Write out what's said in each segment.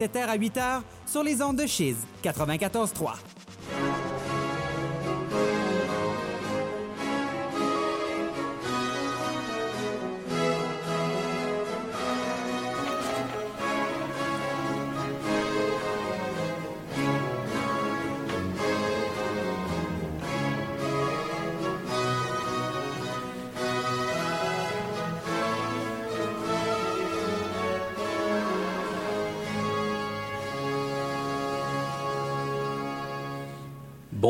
7h à 8h sur les ondes de Chiz 94.3.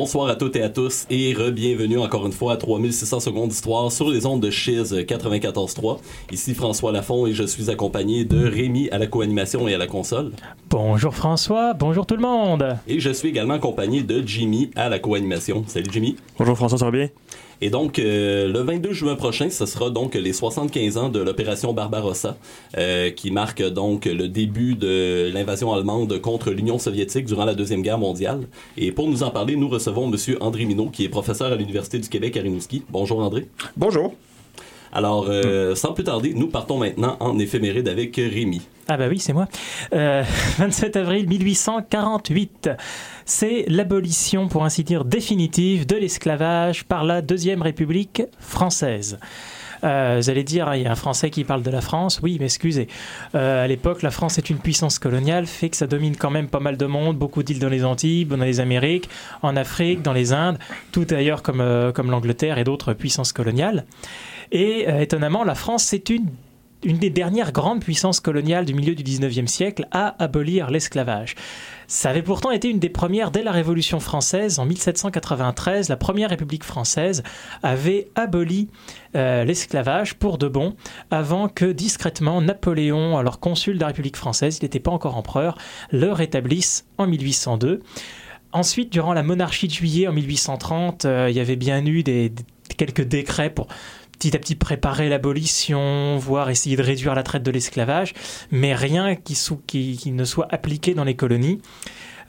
Bonsoir à toutes et à tous et re-bienvenue encore une fois à 3600 secondes d'histoire sur les ondes de Chiz 94.3. Ici François Lafont et je suis accompagné de Rémi à la co-animation et à la console. Bonjour François, bonjour tout le monde. Et je suis également accompagné de Jimmy à la co-animation. Salut Jimmy. Bonjour François, ça va bien? Et donc, euh, le 22 juin prochain, ce sera donc les 75 ans de l'opération Barbarossa, euh, qui marque donc le début de l'invasion allemande contre l'Union soviétique durant la Deuxième Guerre mondiale. Et pour nous en parler, nous recevons Monsieur André Minot, qui est professeur à l'Université du Québec à Rimouski. Bonjour André. Bonjour. Alors, euh, sans plus tarder, nous partons maintenant en éphéméride avec Rémi. Ah bah oui, c'est moi. Euh, 27 avril 1848, c'est l'abolition, pour ainsi dire, définitive de l'esclavage par la Deuxième République française. Euh, vous allez dire, il y a un Français qui parle de la France. Oui, mais excusez. Euh, à l'époque, la France est une puissance coloniale, fait que ça domine quand même pas mal de monde, beaucoup d'îles dans les Antilles, dans les Amériques, en Afrique, dans les Indes, tout ailleurs comme, euh, comme l'Angleterre et d'autres puissances coloniales. Et euh, étonnamment, la France, c'est une une des dernières grandes puissances coloniales du milieu du 19e siècle à abolir l'esclavage. Ça avait pourtant été une des premières dès la Révolution française en 1793. La première République française avait aboli euh, l'esclavage pour de bon avant que discrètement Napoléon, alors consul de la République française, il n'était pas encore empereur, le rétablisse en 1802. Ensuite, durant la monarchie de juillet en 1830, euh, il y avait bien eu des, des- quelques décrets pour petit à petit préparer l'abolition, voire essayer de réduire la traite de l'esclavage, mais rien qui, ne soit appliqué dans les colonies.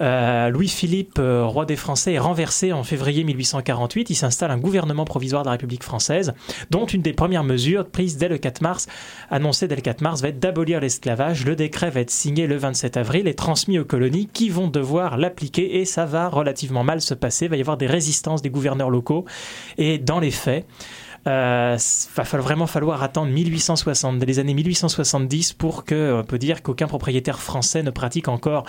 Euh, Louis-Philippe, euh, roi des Français, est renversé en février 1848. Il s'installe un gouvernement provisoire de la République française, dont une des premières mesures prises dès le 4 mars, annoncée dès le 4 mars, va être d'abolir l'esclavage. Le décret va être signé le 27 avril et transmis aux colonies qui vont devoir l'appliquer et ça va relativement mal se passer. Il va y avoir des résistances des gouverneurs locaux et dans les faits, va falloir vraiment falloir attendre 1860, les années 1870 pour que on peut dire qu'aucun propriétaire français ne pratique encore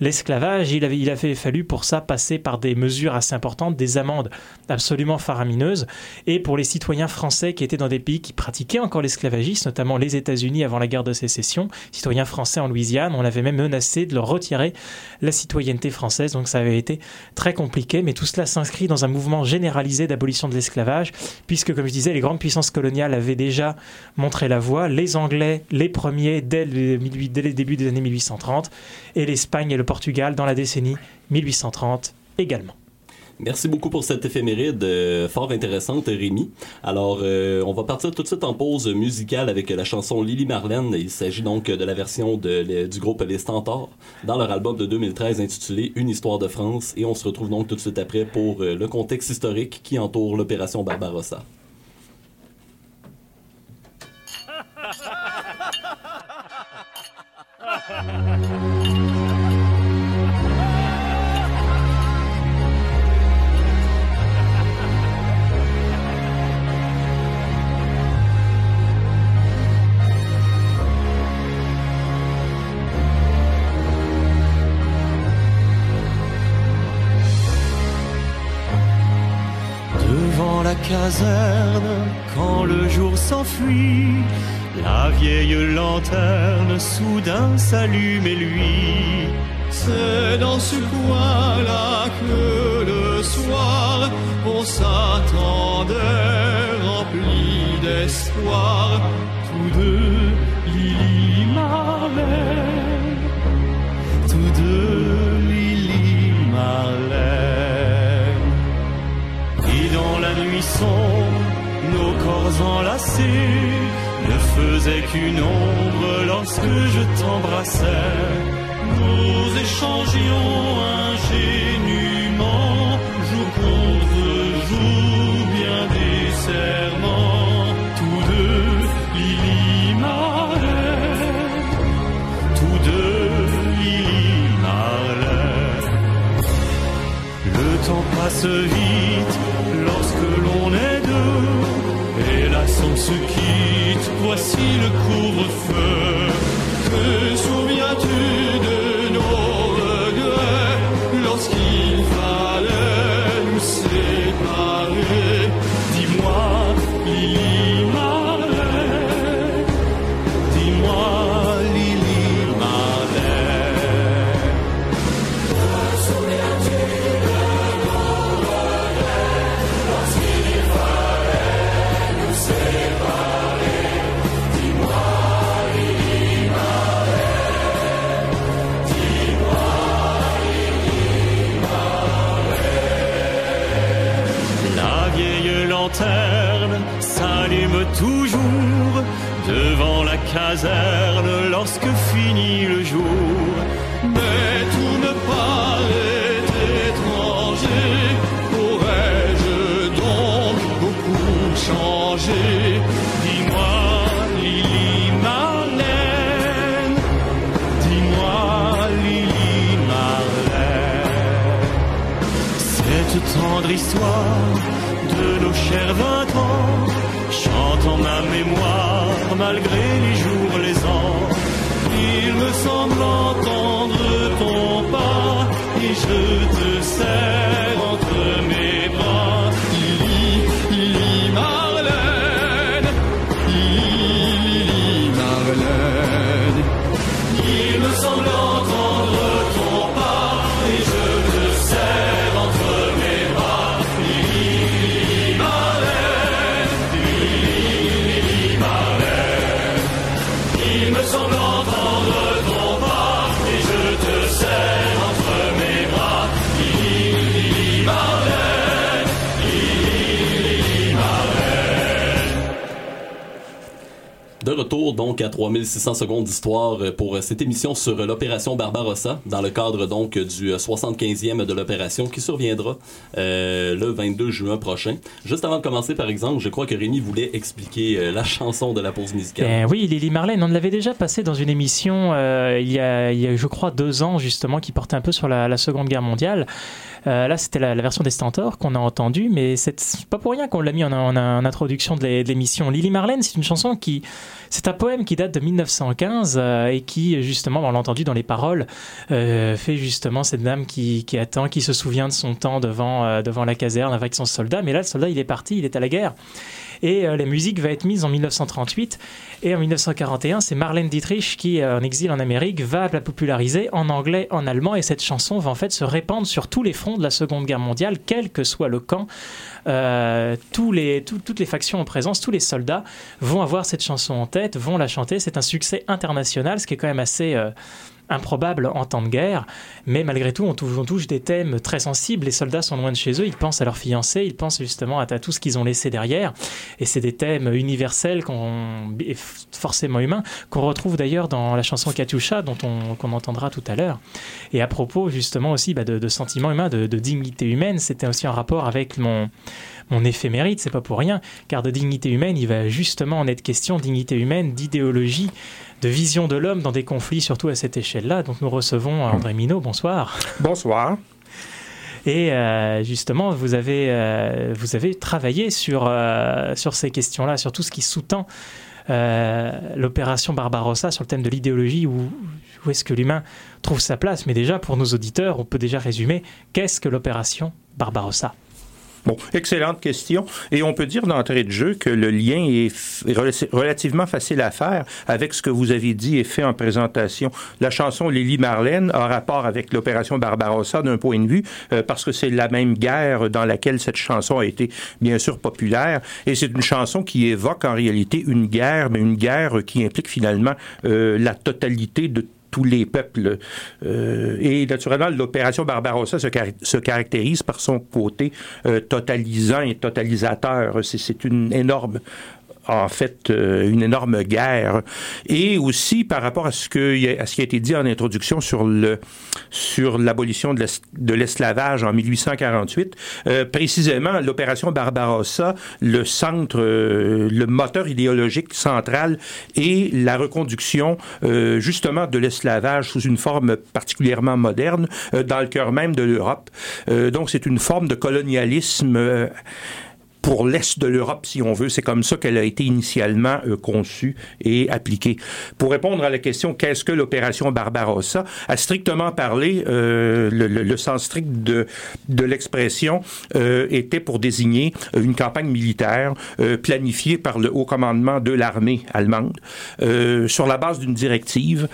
l'esclavage. Il avait, il avait fallu pour ça passer par des mesures assez importantes, des amendes absolument faramineuses. Et pour les citoyens français qui étaient dans des pays qui pratiquaient encore l'esclavagisme, notamment les États-Unis avant la guerre de sécession, citoyens français en Louisiane, on avait même menacé de leur retirer la citoyenneté française. Donc ça avait été très compliqué, mais tout cela s'inscrit dans un mouvement généralisé d'abolition de l'esclavage, puisque, comme je disais, les grandes puissances coloniales avaient déjà montré la voie, les Anglais, les premiers, dès le, 18 dès le début des années 1830, et l'Espagne et le Portugal dans la décennie 1830 également. Merci beaucoup pour cette éphéméride euh, fort intéressante, Rémi. Alors, euh, on va partir tout de suite en pause musicale avec la chanson Lily Marlène. Il s'agit donc de la version de, du groupe Les Stentors dans leur album de 2013 intitulé Une histoire de France. Et on se retrouve donc tout de suite après pour euh, le contexte historique qui entoure l'opération Barbarossa. soudain s'allume et lui. C'est dans ce coin-là que le soir, on s'attendait rempli d'espoir. Tous deux, Lily Marlène, tous deux, Lily Marlène. Et dans la nuit sombre, nos corps enlacés faisais qu'une ombre lorsque je t'embrassais. Nous échangions ingénument, jour contre jour, bien des serments. Tous deux, Lily Marley. Tous deux, Lily Marley. Le temps passe vite. Deux. Et là, on se quitte, voici le couvre-feu. Te souviens-tu donc à 3600 secondes d'histoire euh, pour euh, cette émission sur euh, l'opération Barbarossa, dans le cadre donc du euh, 75e de l'opération qui surviendra le 22 juin prochain. Juste avant de commencer, par exemple, je crois que Rémi voulait expliquer la chanson de la pause musicale. Ben oui, Lily Marlène, on l'avait déjà passé dans une émission il, y a, je crois, deux ans, justement, qui portait un peu sur la Seconde Guerre mondiale. Euh, là, c'était la, la version des Stentors qu'on a entendue, mais c'est pas pour rien qu'on l'a mis en, en- en introduction de l'émission. Lily Marlène, c'est une chanson qui. C'est un poème qui date de 1915 euh, et qui, justement, on l'a entendu dans les paroles, euh, fait justement cette dame qui, qui attend, qui se souvient de son temps devant, euh, devant la caserne avec son soldat. Mais là, le soldat, il est parti, il est à la guerre. Et euh, la musique va être mise en 1938. Et en 1941, c'est Marlène Dietrich qui, euh, en exil en Amérique, va la populariser en anglais, en allemand. Et cette chanson va en fait se répandre sur tous les fronts de la Seconde Guerre mondiale, quel que soit le camp. Euh, toutes les factions en présence, tous les soldats vont avoir cette chanson en tête, vont la chanter. C'est un succès international, ce qui est quand même assez improbable en temps de guerre. Mais malgré tout, on touche, des thèmes très sensibles. Les soldats sont loin de chez eux, ils pensent à leurs fiancés, ils pensent justement à, tout ce qu'ils ont laissé derrière. Et c'est des thèmes universels, et forcément humains, qu'on retrouve d'ailleurs dans la chanson Katyusha, dont on, entendra tout à l'heure. Et à propos justement aussi bah, de, sentiments humains, de, dignité humaine, c'était aussi en rapport avec mon, mon éphéméride, c'est pas pour rien, car de dignité humaine, il va justement en être question, dignité humaine, d'idéologie, de vision de l'homme dans des conflits, surtout à cette échelle-là. Donc nous recevons André Minot, bonsoir. Bonsoir. Et euh, justement, vous avez, euh, vous avez travaillé sur, euh, sur ces questions-là, sur tout ce qui sous-tend euh, l'opération Barbarossa, sur le thème de l'idéologie, où, où est-ce que l'humain trouve sa place. Mais déjà, pour nos auditeurs, on peut déjà résumer qu'est-ce que l'opération Barbarossa? Bon, excellente question. Et on peut dire d'entrée de jeu que le lien est relativement facile à faire avec ce que vous avez dit et fait en présentation. La chanson Lily Marlène a rapport avec l'opération Barbarossa d'un point de vue euh, parce que c'est la même guerre dans laquelle cette chanson a été bien sûr populaire et c'est une chanson qui évoque en réalité une guerre, mais une guerre qui implique finalement euh, la totalité de tous les peuples. Euh, et naturellement, l'opération Barbarossa se, car- se caractérise par son côté euh, totalisant et totalisateur. C'est une énorme en fait une énorme guerre. Et aussi par rapport à ce, qui a été dit en introduction sur l'abolition de l'esclavage en 1848, précisément l'opération Barbarossa, le centre, le moteur idéologique central et la reconduction justement de l'esclavage sous une forme particulièrement moderne dans le cœur même de l'Europe. donc c'est une forme de colonialisme pour l'Est de l'Europe, si on veut. C'est comme ça qu'elle a été initialement euh, conçue et appliquée. Pour répondre à la question qu'est-ce que l'opération Barbarossa, à strictement parler, euh, le, le, le, sens strict de, de l'expression euh, était pour désigner une campagne militaire euh, planifiée par le haut commandement de l'armée allemande euh, sur la base d'une directive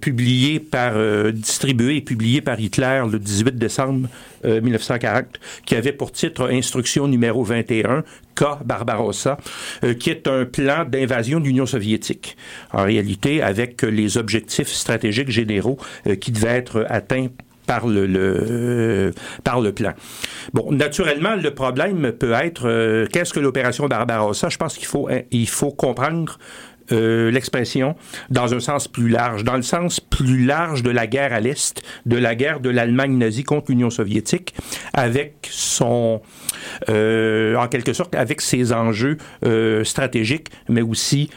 publiée par, distribuée et publiée par Hitler le 18 décembre 1940, qui avait pour titre Instruction numéro 21, K. Barbarossa, euh, qui est un plan d'invasion de l'Union soviétique, en réalité avec les objectifs stratégiques généraux euh, qui devaient être atteints par le, par le plan. Bon, naturellement, le problème peut être euh, qu'est-ce que l'opération Barbarossa? Je pense qu'il faut il faut comprendre euh, l'expression dans un sens plus large, dans le sens plus large de la guerre à l'Est, de la guerre de l'Allemagne nazie contre l'Union soviétique, avec son, euh, en quelque sorte, avec ses enjeux euh, stratégiques, mais aussi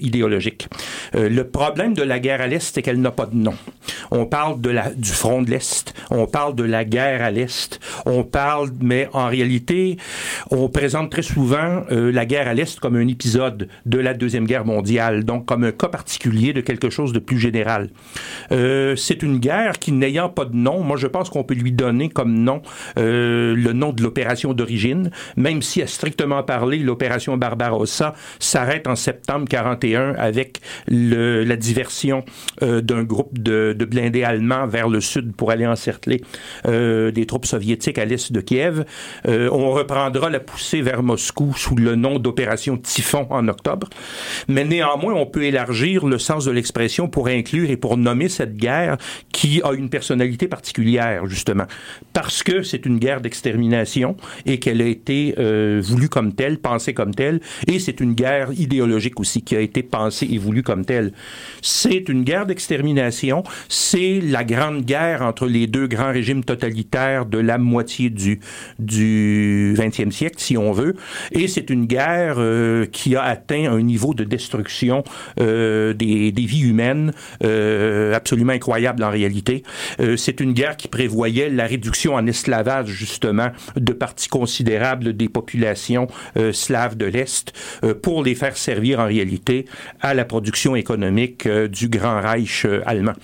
idéologiques. Le problème de la guerre à l'Est, c'est qu'elle n'a pas de nom. On parle de la, du front de l'Est, on parle de la guerre à l'Est, on parle, mais en réalité, on présente très souvent la guerre à l'Est comme un épisode de la Deuxième Guerre mondiale donc comme un cas particulier de quelque chose de plus général. Euh, c'est une guerre qui, n'ayant pas de nom, moi je pense qu'on peut lui donner comme nom euh, le nom de l'opération d'origine, même si à strictement parler, l'opération Barbarossa s'arrête en septembre 41 avec la diversion euh, d'un groupe de, de, blindés allemands vers le sud pour aller encercler des troupes soviétiques à l'est de Kiev. On reprendra la poussée vers Moscou sous le nom d'opération Typhon en octobre. Mais néanmoins, on peut élargir le sens de l'expression pour inclure et pour nommer cette guerre qui a une personnalité particulière, justement, parce que c'est une guerre d'extermination et qu'elle a été euh, voulue comme telle, pensée comme telle, et c'est une guerre idéologique aussi qui a été pensée et voulue comme telle. C'est une guerre d'extermination, c'est la grande guerre entre les deux grands régimes totalitaires de la moitié du du 20e siècle, si on veut, et c'est une guerre euh, qui a atteint un niveau de destruction euh, des, des, vies humaines euh, absolument incroyable en réalité. Euh, c'est une guerre qui prévoyait la réduction en esclavage justement de parties considérables des populations slaves de l'Est pour les faire servir en réalité à la production économique du Grand Reich allemand.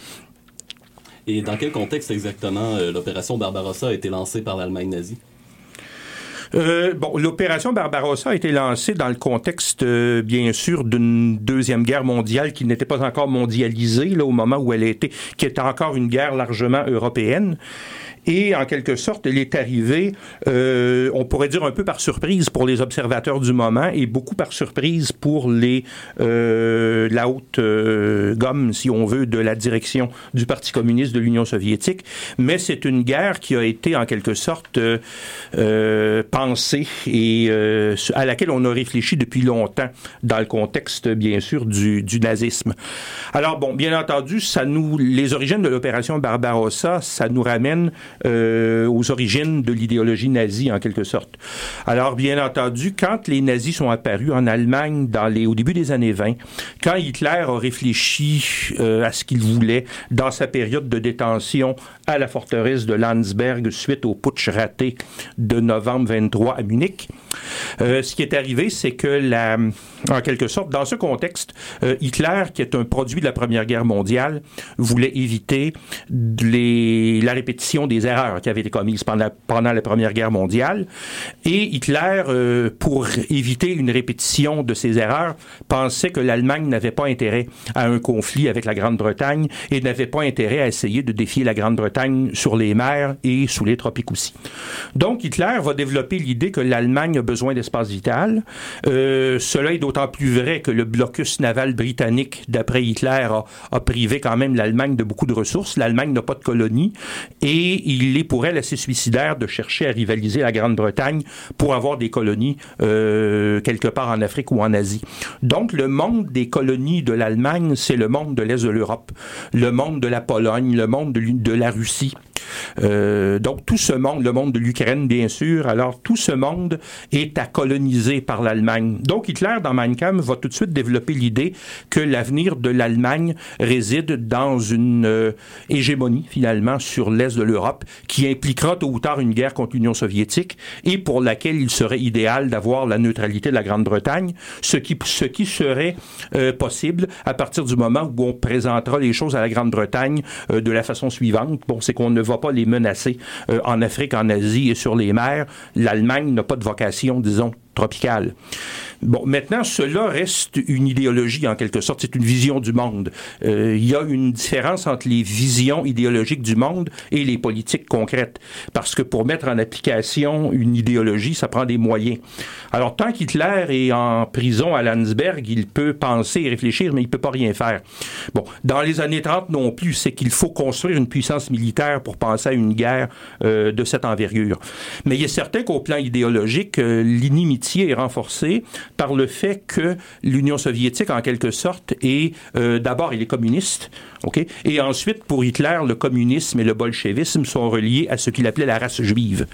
Et dans quel contexte exactement l'opération Barbarossa a été lancée par l'Allemagne nazie? Euh, bon, l'opération Barbarossa a été lancée dans le contexte, euh, bien sûr, d'une deuxième guerre mondiale qui n'était pas encore mondialisée là, au moment où elle était, qui était encore une guerre largement européenne. Et en quelque sorte, elle est arrivée, euh, on pourrait dire un peu par surprise pour les observateurs du moment et beaucoup par surprise pour les euh, la haute euh, gomme, si on veut, de la direction du Parti communiste de l'Union soviétique. Mais c'est une guerre qui a été en quelque sorte euh, pensée et à laquelle on a réfléchi depuis longtemps dans le contexte, bien sûr, du, nazisme. Alors bon, bien entendu, les origines de l'opération Barbarossa, ça nous ramène euh, aux origines de l'idéologie nazie, en quelque sorte. Alors, bien entendu, quand les nazis sont apparus en Allemagne au début des années 20, quand Hitler a réfléchi euh, à ce qu'il voulait dans sa période de détention à la forteresse de Landsberg suite au putsch raté de novembre 23 à Munich, euh, ce qui est arrivé, c'est que, en quelque sorte, dans ce contexte, Hitler, qui est un produit de la Première Guerre mondiale, voulait éviter la répétition des erreurs qui avaient été commises pendant, pendant la Première Guerre mondiale. Et Hitler, euh, pour éviter une répétition de ces erreurs, pensait que l'Allemagne n'avait pas intérêt à un conflit avec la Grande-Bretagne et n'avait pas intérêt à essayer de défier la Grande-Bretagne sur les mers et sous les tropiques aussi. Donc Hitler va développer l'idée que l'Allemagne a besoin d'espace vital. Euh, cela est d'autant plus vrai que le blocus naval britannique, d'après Hitler, a, a, privé quand même l'Allemagne de beaucoup de ressources. L'Allemagne n'a pas de colonies. et il est pour elle assez suicidaire de chercher à rivaliser la Grande-Bretagne pour avoir des colonies euh, quelque part en Afrique ou en Asie. Donc le monde des colonies de l'Allemagne, c'est le monde de l'Est de l'Europe, le monde de la Pologne, le monde de, la Russie. Euh, donc tout ce monde, le monde de l'Ukraine bien sûr, alors tout ce monde est à coloniser par l'Allemagne. Donc Hitler dans Mein Kampf va tout de suite développer l'idée que l'avenir de l'Allemagne réside dans une euh, hégémonie finalement sur l'est de qui impliquera tôt ou tard une guerre contre l'Union soviétique et pour laquelle il serait idéal d'avoir la neutralité de la Grande-Bretagne, ce qui ce qui serait euh, possible à partir du moment où on présentera les choses à la Grande-Bretagne euh, de la façon suivante. Bon, c'est qu'on ne va pas les menacer euh, en Afrique, en Asie et sur les mers. L'Allemagne n'a pas de vocation, disons, tropicale. Bon, maintenant, cela reste une idéologie en quelque sorte, c'est une vision du monde. Euh, il y a une différence entre les visions idéologiques du monde et les politiques concrètes, parce que pour mettre en application une idéologie, ça prend des moyens. Alors, tant qu'Hitler est en prison à Landsberg, il peut penser et réfléchir, mais il peut pas rien faire. Bon, dans les années 30 non plus, c'est qu'il faut construire une puissance militaire pour penser à une guerre euh, de cette envergure. Mais il est certain qu'au plan idéologique, euh, l'inimitié est renforcée par le fait que l'Union soviétique, en quelque sorte, est euh, d'abord, il est communiste, ok, et ensuite, pour Hitler, le communisme et le bolchevisme sont reliés à ce qu'il appelait la race juive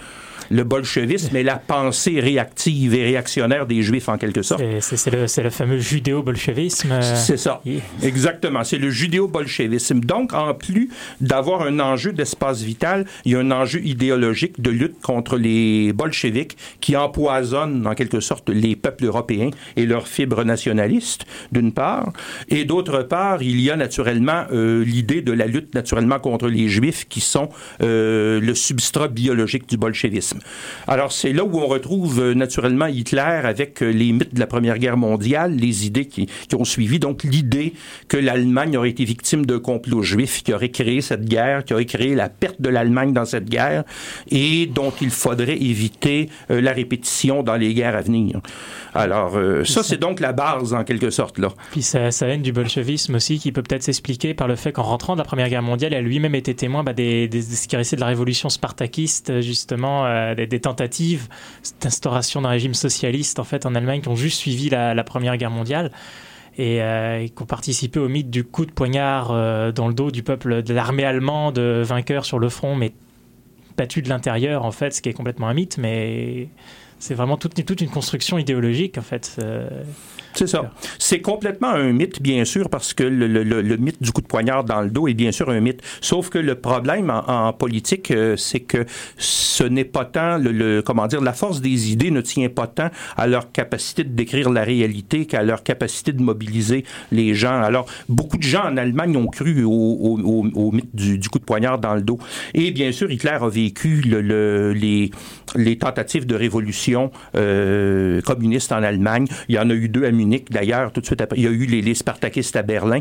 le bolchevisme est la pensée réactive et réactionnaire des Juifs, en quelque sorte. C'est le, le, fameux judéo-bolchevisme. Euh, c'est ça. Yeah. Exactement. C'est le judéo-bolchevisme. Donc, en plus d'avoir un enjeu d'espace vital, il y a un enjeu idéologique de lutte contre les bolcheviques qui empoisonnent, en quelque sorte, les peuples européens et leurs fibres nationalistes, d'une part. Et d'autre part, il y a naturellement euh, l'idée de la lutte, naturellement, contre les Juifs qui sont euh, le substrat biologique du bolchevisme. Alors, c'est là où on retrouve euh, naturellement Hitler avec euh, les mythes de la Première Guerre mondiale, les idées qui, qui ont suivi. Donc, l'idée que l'Allemagne aurait été victime d'un complot juif qui aurait créé cette guerre, qui aurait créé la perte de l'Allemagne dans cette guerre et dont il faudrait éviter euh, la répétition dans les guerres à venir. Alors, euh, ça, c'est donc la base, en quelque sorte, là. Puis ça, ça haine du bolchevisme aussi, qui peut peut-être s'expliquer par le fait qu'en rentrant de la Première Guerre mondiale, a lui-même été témoin bah, des, des, des, ce qui restait de la révolution spartakiste, justement, euh, des, tentatives d'instauration d'un régime socialiste, en fait, en Allemagne, qui ont juste suivi la, Première Guerre mondiale. Et, euh, et qui ont participé au mythe du coup de poignard euh, dans le dos du peuple de l'armée allemande vainqueur sur le front, mais battu de l'intérieur, en fait, ce qui est complètement un mythe, mais c'est vraiment toute, une construction idéologique, en fait. C'est ça. C'est complètement un mythe, bien sûr, parce que le, le, le, mythe du coup de poignard dans le dos est bien sûr un mythe. Sauf que le problème en, en politique, euh, c'est que ce n'est pas tant, le, comment dire, la force des idées ne tient pas tant à leur capacité de décrire la réalité qu'à leur capacité de mobiliser les gens. Alors, beaucoup de gens en Allemagne ont cru au, au, au, au mythe du, du, coup de poignard dans le dos. Et bien sûr, Hitler a vécu les, les tentatives de révolution euh, communiste en Allemagne. Il y en a eu deux à Munich, d'ailleurs, tout de suite après. Il y a eu les, les, Spartakistes à Berlin.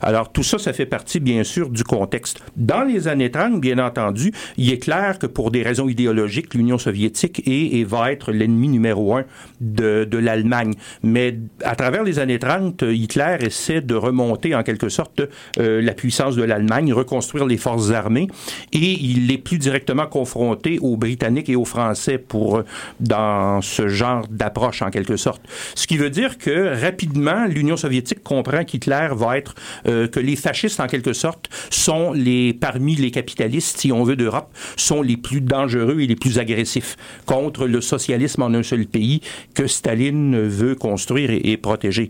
Alors, tout ça, ça fait partie, bien sûr, du contexte. Dans les années 30, bien entendu, il est clair que pour des raisons idéologiques, l'Union soviétique est et va être l'ennemi numéro un de, l'Allemagne. Mais à travers les années 30, Hitler essaie de remonter, en quelque sorte, euh, la puissance de l'Allemagne, reconstruire les forces armées, et il est plus directement confronté aux Britanniques et aux Français pour dans ce genre d'approche, en quelque sorte. Ce qui veut dire que rapidement, l'Union soviétique comprend qu'Hitler va être, euh, que les fascistes, en quelque sorte, sont les, parmi les capitalistes, si on veut, d'Europe, sont les plus dangereux et les plus agressifs contre le socialisme en un seul pays que Staline veut construire et, protéger.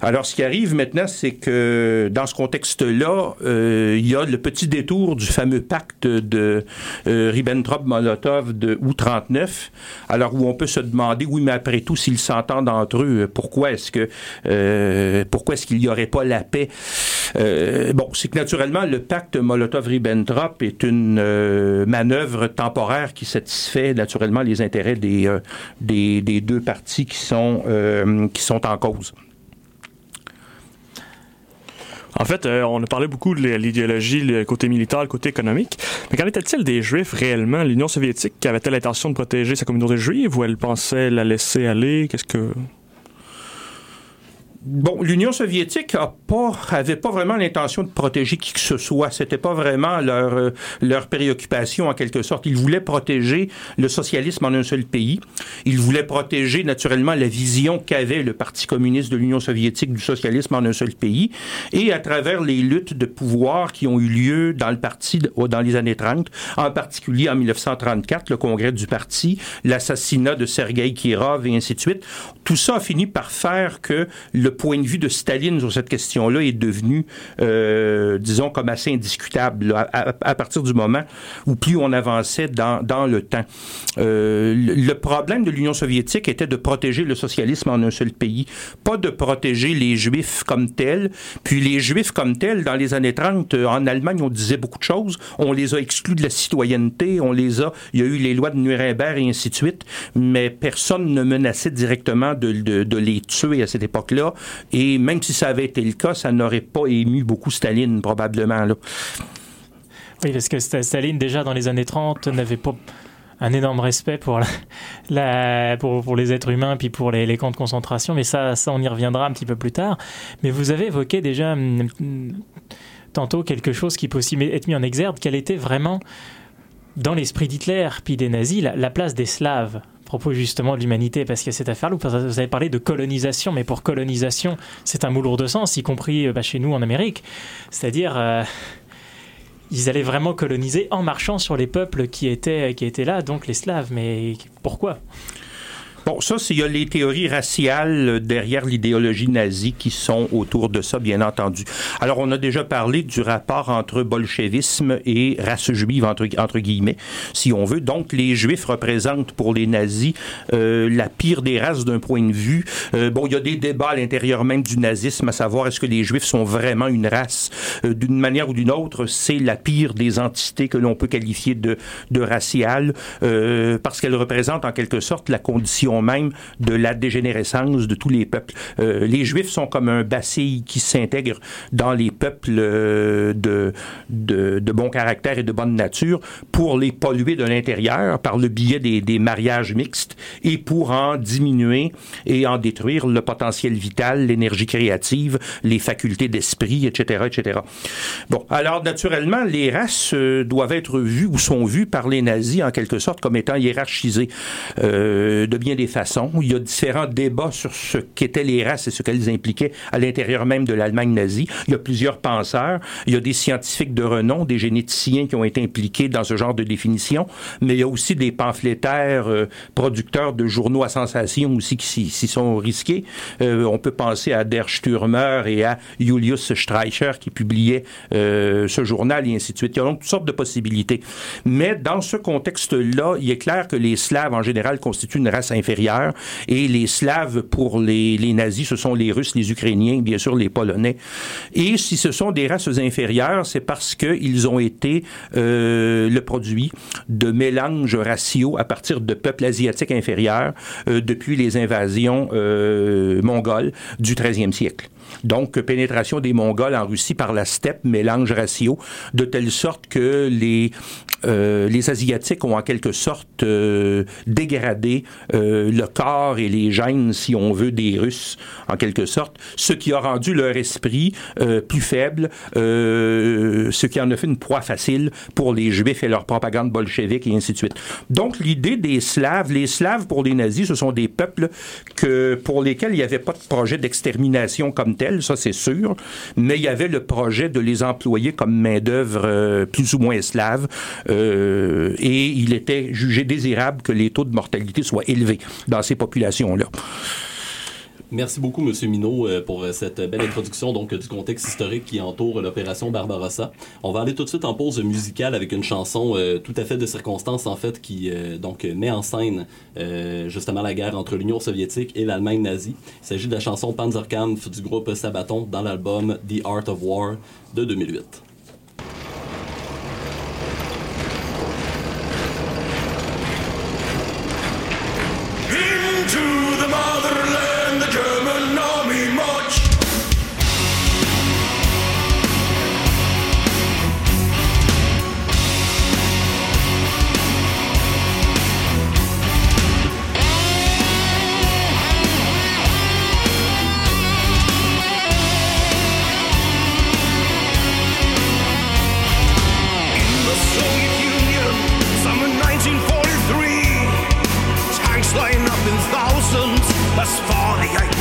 Alors, ce qui arrive maintenant, c'est que dans ce contexte-là, euh, il y a le petit détour du fameux pacte de euh, Ribbentrop-Molotov de août 39, alors où on peut se demander, oui, mais après tout, s'ils s'entendent entre eux, pourquoi est-ce que euh, pourquoi est-ce qu'il n'y aurait pas la paix? Euh, Bon, c'est que naturellement, le pacte Molotov-Ribbentrop est une euh, manœuvre temporaire qui satisfait naturellement les intérêts des, des, deux parties qui sont, qui sont en cause. En fait, on a parlé beaucoup de l'idéologie, le côté militaire, le côté économique. Mais qu'en était-il des Juifs réellement? L'Union soviétique avait-elle l'intention de protéger sa communauté juive ou elle pensait la laisser aller? Qu'est-ce que... Bon, l'Union soviétique a pas, avait pas vraiment l'intention de protéger qui que ce soit. C'était pas vraiment leur, euh, leur préoccupation, en quelque sorte. Ils voulaient protéger le socialisme en un seul pays. Ils voulaient protéger, naturellement, la vision qu'avait le Parti communiste de l'Union soviétique du socialisme en un seul pays. Et à travers les luttes de pouvoir qui ont eu lieu dans le parti dans les années 30, en particulier en 1934, le congrès du parti, l'assassinat de Sergei Kirov et ainsi de suite, tout ça a fini par faire que le point de vue de Staline sur cette question-là est devenu, euh, disons, comme assez indiscutable à, partir du moment où plus on avançait dans, dans le temps. Euh, le problème de l'Union soviétique était de protéger le socialisme en un seul pays, pas de protéger les Juifs comme tels. Puis les Juifs comme tels, dans les années 30, euh, en Allemagne, on disait beaucoup de choses. On les a exclus de la citoyenneté, on les a... Il y a eu les lois de Nuremberg et ainsi de suite, mais personne ne menaçait directement de, de les tuer à cette époque-là. Et même si ça avait été le cas, ça n'aurait pas ému beaucoup Staline, probablement. Oui, parce que Staline, déjà dans les années 30, n'avait pas un énorme respect pour, les êtres humains puis pour les, les, camps de concentration, mais ça, ça, on y reviendra un petit peu plus tard. Mais vous avez évoqué déjà hum, tantôt quelque chose qui peut aussi être mis en exergue, quelle était vraiment, dans l'esprit d'Hitler puis des nazis, la place des Slaves propos justement de l'humanité, parce qu'il y a cette affaire-là, vous avez parlé de colonisation, mais pour colonisation, c'est un mot de sens, y compris euh, bah, chez nous en Amérique. C'est-à-dire, euh, ils allaient vraiment coloniser en marchant sur les peuples qui étaient, qui étaient là, donc les Slaves. Mais pourquoi? Bon, ça, il y a les théories raciales derrière l'idéologie nazie qui sont autour de ça, bien entendu. Alors, on a déjà parlé du rapport entre bolchevisme et race juive, entre, entre guillemets, si on veut. Donc, les juifs représentent pour les nazis euh, la pire des races d'un point de vue. Euh, bon, il y a des débats à l'intérieur même du nazisme, à savoir est-ce que les juifs sont vraiment une race. Euh, d'une manière ou d'une autre, c'est la pire des entités que l'on peut qualifier de, de raciale, euh, parce qu'elle représente en quelque sorte la condition même de la dégénérescence de tous les peuples. Euh, les Juifs sont comme un bacille qui s'intègre dans les peuples euh, de, de, bon caractère et de bonne nature pour les polluer de l'intérieur par le biais des, mariages mixtes et pour en diminuer et en détruire le potentiel vital, l'énergie créative, les facultés d'esprit, etc., etc. Bon, alors naturellement, les races euh, doivent être vues ou sont vues par les nazis en quelque sorte comme étant hiérarchisées de bien des Il y a différents débats sur ce qu'étaient les races et ce qu'elles impliquaient à l'intérieur même de l'Allemagne nazie. Il y a plusieurs penseurs. Il y a des scientifiques de renom, des généticiens qui ont été impliqués dans ce genre de définition, mais il y a aussi des pamphlétaires, euh, producteurs de journaux à sensation aussi qui s'y sont risqués. Euh, on peut penser à Der Stürmer et à Julius Streicher qui publiaient euh, ce journal et ainsi de suite. Il y a donc toutes sortes de possibilités. Mais dans ce contexte-là, il est clair que les Slaves en général constituent une race inférieure et les Slaves, pour les, nazis, ce sont les Russes, les Ukrainiens, bien sûr les Polonais. Et si ce sont des races inférieures, c'est parce qu'ils ont été euh, le produit de mélanges raciaux à partir de peuples asiatiques inférieurs euh, depuis les invasions euh, mongoles du 13e siècle. Donc, pénétration des Mongols en Russie par la steppe, mélange ratio, de telle sorte que les, euh, les Asiatiques ont en quelque sorte euh, dégradé euh, le corps et les gènes, si on veut, des Russes, en quelque sorte, ce qui a rendu leur esprit euh, plus faible, euh, ce qui en a fait une proie facile pour les Juifs et leur propagande bolchevique et ainsi de suite. Donc, l'idée des Slaves, les Slaves pour les nazis, ce sont des peuples que, pour lesquels il n'y avait pas de projet d'extermination comme tel, ça c'est sûr, mais il y avait le projet de les employer comme main-d'œuvre plus ou moins slave, euh, et il était jugé désirable que les taux de mortalité soient élevés dans ces populations-là. Merci beaucoup, Monsieur Minot, euh, pour cette belle introduction donc du contexte historique qui entoure l'opération Barbarossa. On va aller tout de suite en pause musicale avec une chanson euh, tout à fait de circonstance en fait qui euh, donc met en scène justement la guerre entre l'Union soviétique et l'Allemagne nazie. Il s'agit de la chanson Panzerkampf du groupe Sabaton dans l'album The Art of War de 2008. for the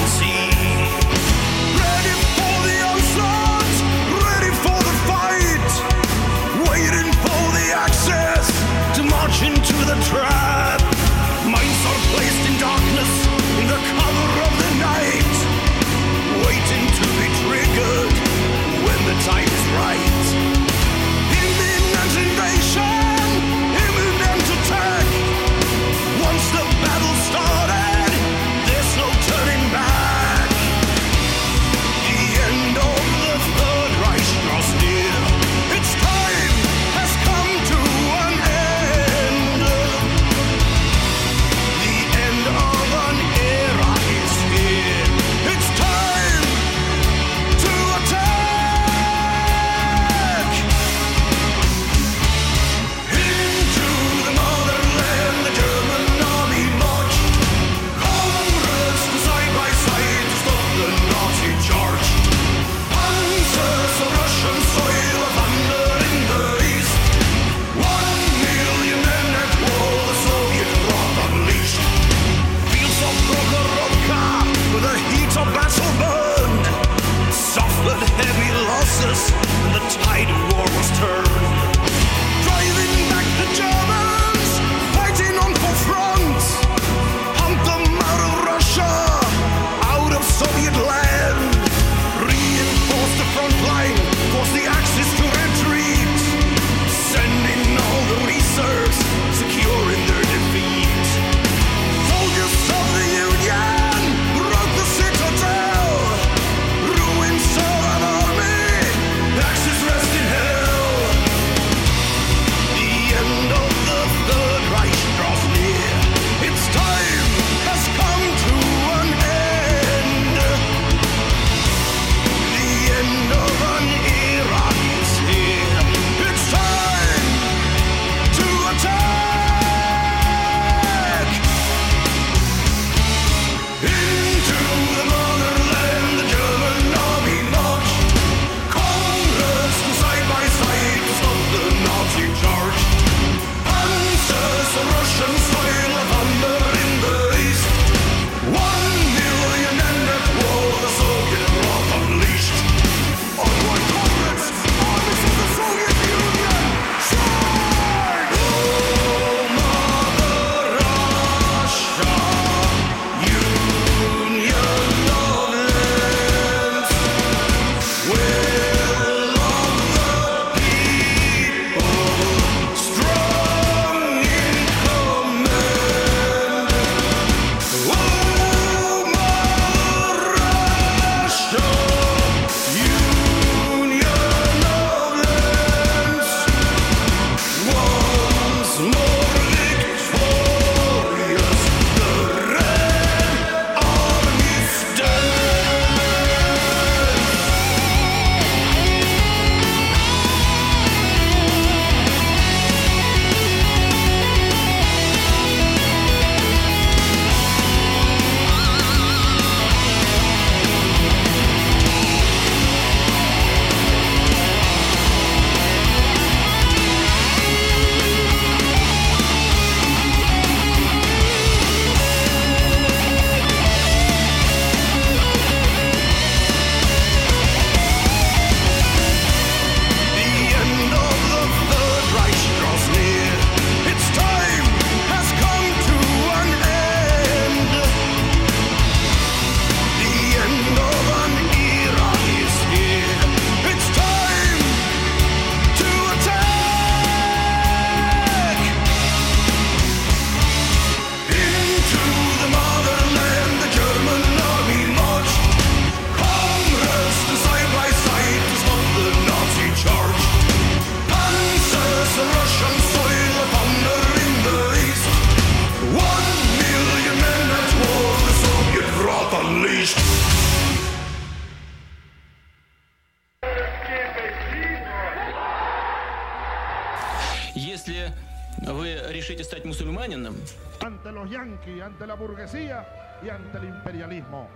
el imperialismo.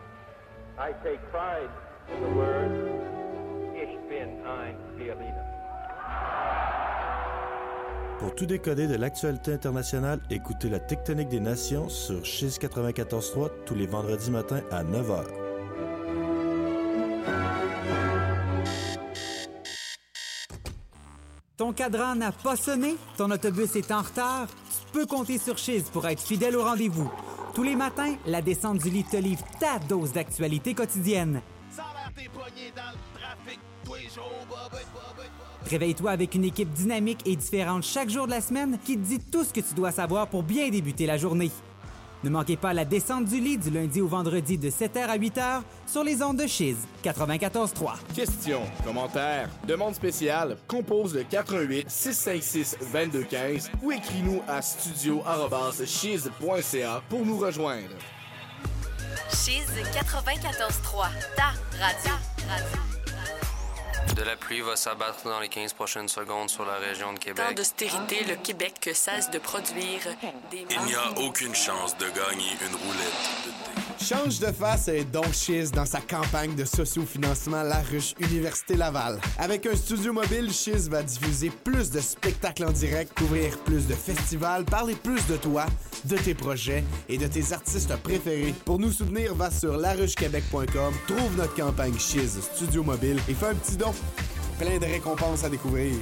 I take pride in the word Ich bin ein Berliner. Pour tout décoder de l'actualité internationale, écoutez la Tectonique des Nations sur Chiz 94.3 tous les vendredis matins à 9h. Ton cadran n'a pas sonné? Ton autobus est en retard? Tu peux compter sur Chiz pour être fidèle au rendez-vous. Tous les matins, la descente du lit te livre ta dose d'actualité quotidienne. Réveille-toi avec une équipe dynamique et différente chaque jour de la semaine qui te dit tout ce que tu dois savoir pour bien débuter la journée. Ne manquez pas la descente du lit du lundi au vendredi de 7h à 8h sur les ondes de Chiz 94.3. Questions, commentaires, demandes spéciales, compose le 88 656 2215 ou écris-nous à studio@chiz.ca pour nous rejoindre. Chiz 94.3, ta radio. radio. De la pluie va s'abattre dans les 15 prochaines secondes sur la région de Québec. Temps d'austérité, le Québec cesse de produire des... Il n'y a aucune chance de gagner une roulette de. Change de face et Don Chiz dans sa campagne de socio-financement La Ruche Université Laval. Avec un studio mobile, Chiz va diffuser plus de spectacles en direct, couvrir plus de festivals, parler plus de toi, de tes projets et de tes artistes préférés. Pour nous soutenir, va sur laruchequebec.com, trouve notre campagne Chiz Studio Mobile et fais un petit don. Plein de récompenses à découvrir.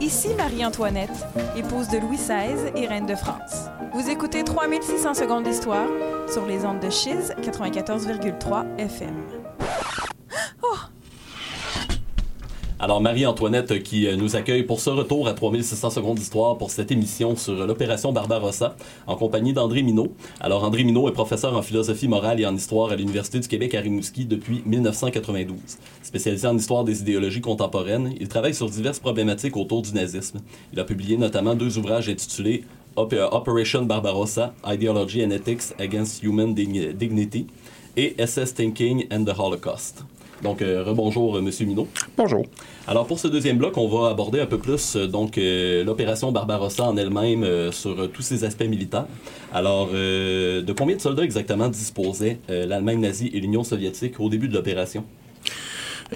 Ici Marie-Antoinette, épouse de Louis XVI et reine de France. Vous écoutez 3600 secondes d'histoire sur les ondes de Chiz 94,3 FM. Alors, Marie-Antoinette qui euh, nous accueille pour ce retour à 3600 secondes d'histoire pour cette émission sur euh, l'opération Barbarossa en compagnie d'André Minot. Alors, André Minot est professeur en philosophie morale et en histoire à l'Université du Québec à Rimouski depuis 1992. Spécialisé en histoire des idéologies contemporaines, il travaille sur diverses problématiques autour du nazisme. Il a publié notamment deux ouvrages intitulés euh, Operation Barbarossa, Ideology and Ethics Against Human Dig- Dignity et SS Thinking and the Holocaust. Donc, euh, rebonjour, euh, Monsieur Minot. Bonjour. Alors, pour ce deuxième bloc, on va aborder un peu plus euh, donc l'opération Barbarossa en elle-même sur tous ses aspects militaires. Alors, de combien de soldats exactement disposaient euh, l'Allemagne nazie et l'Union soviétique au début de l'opération?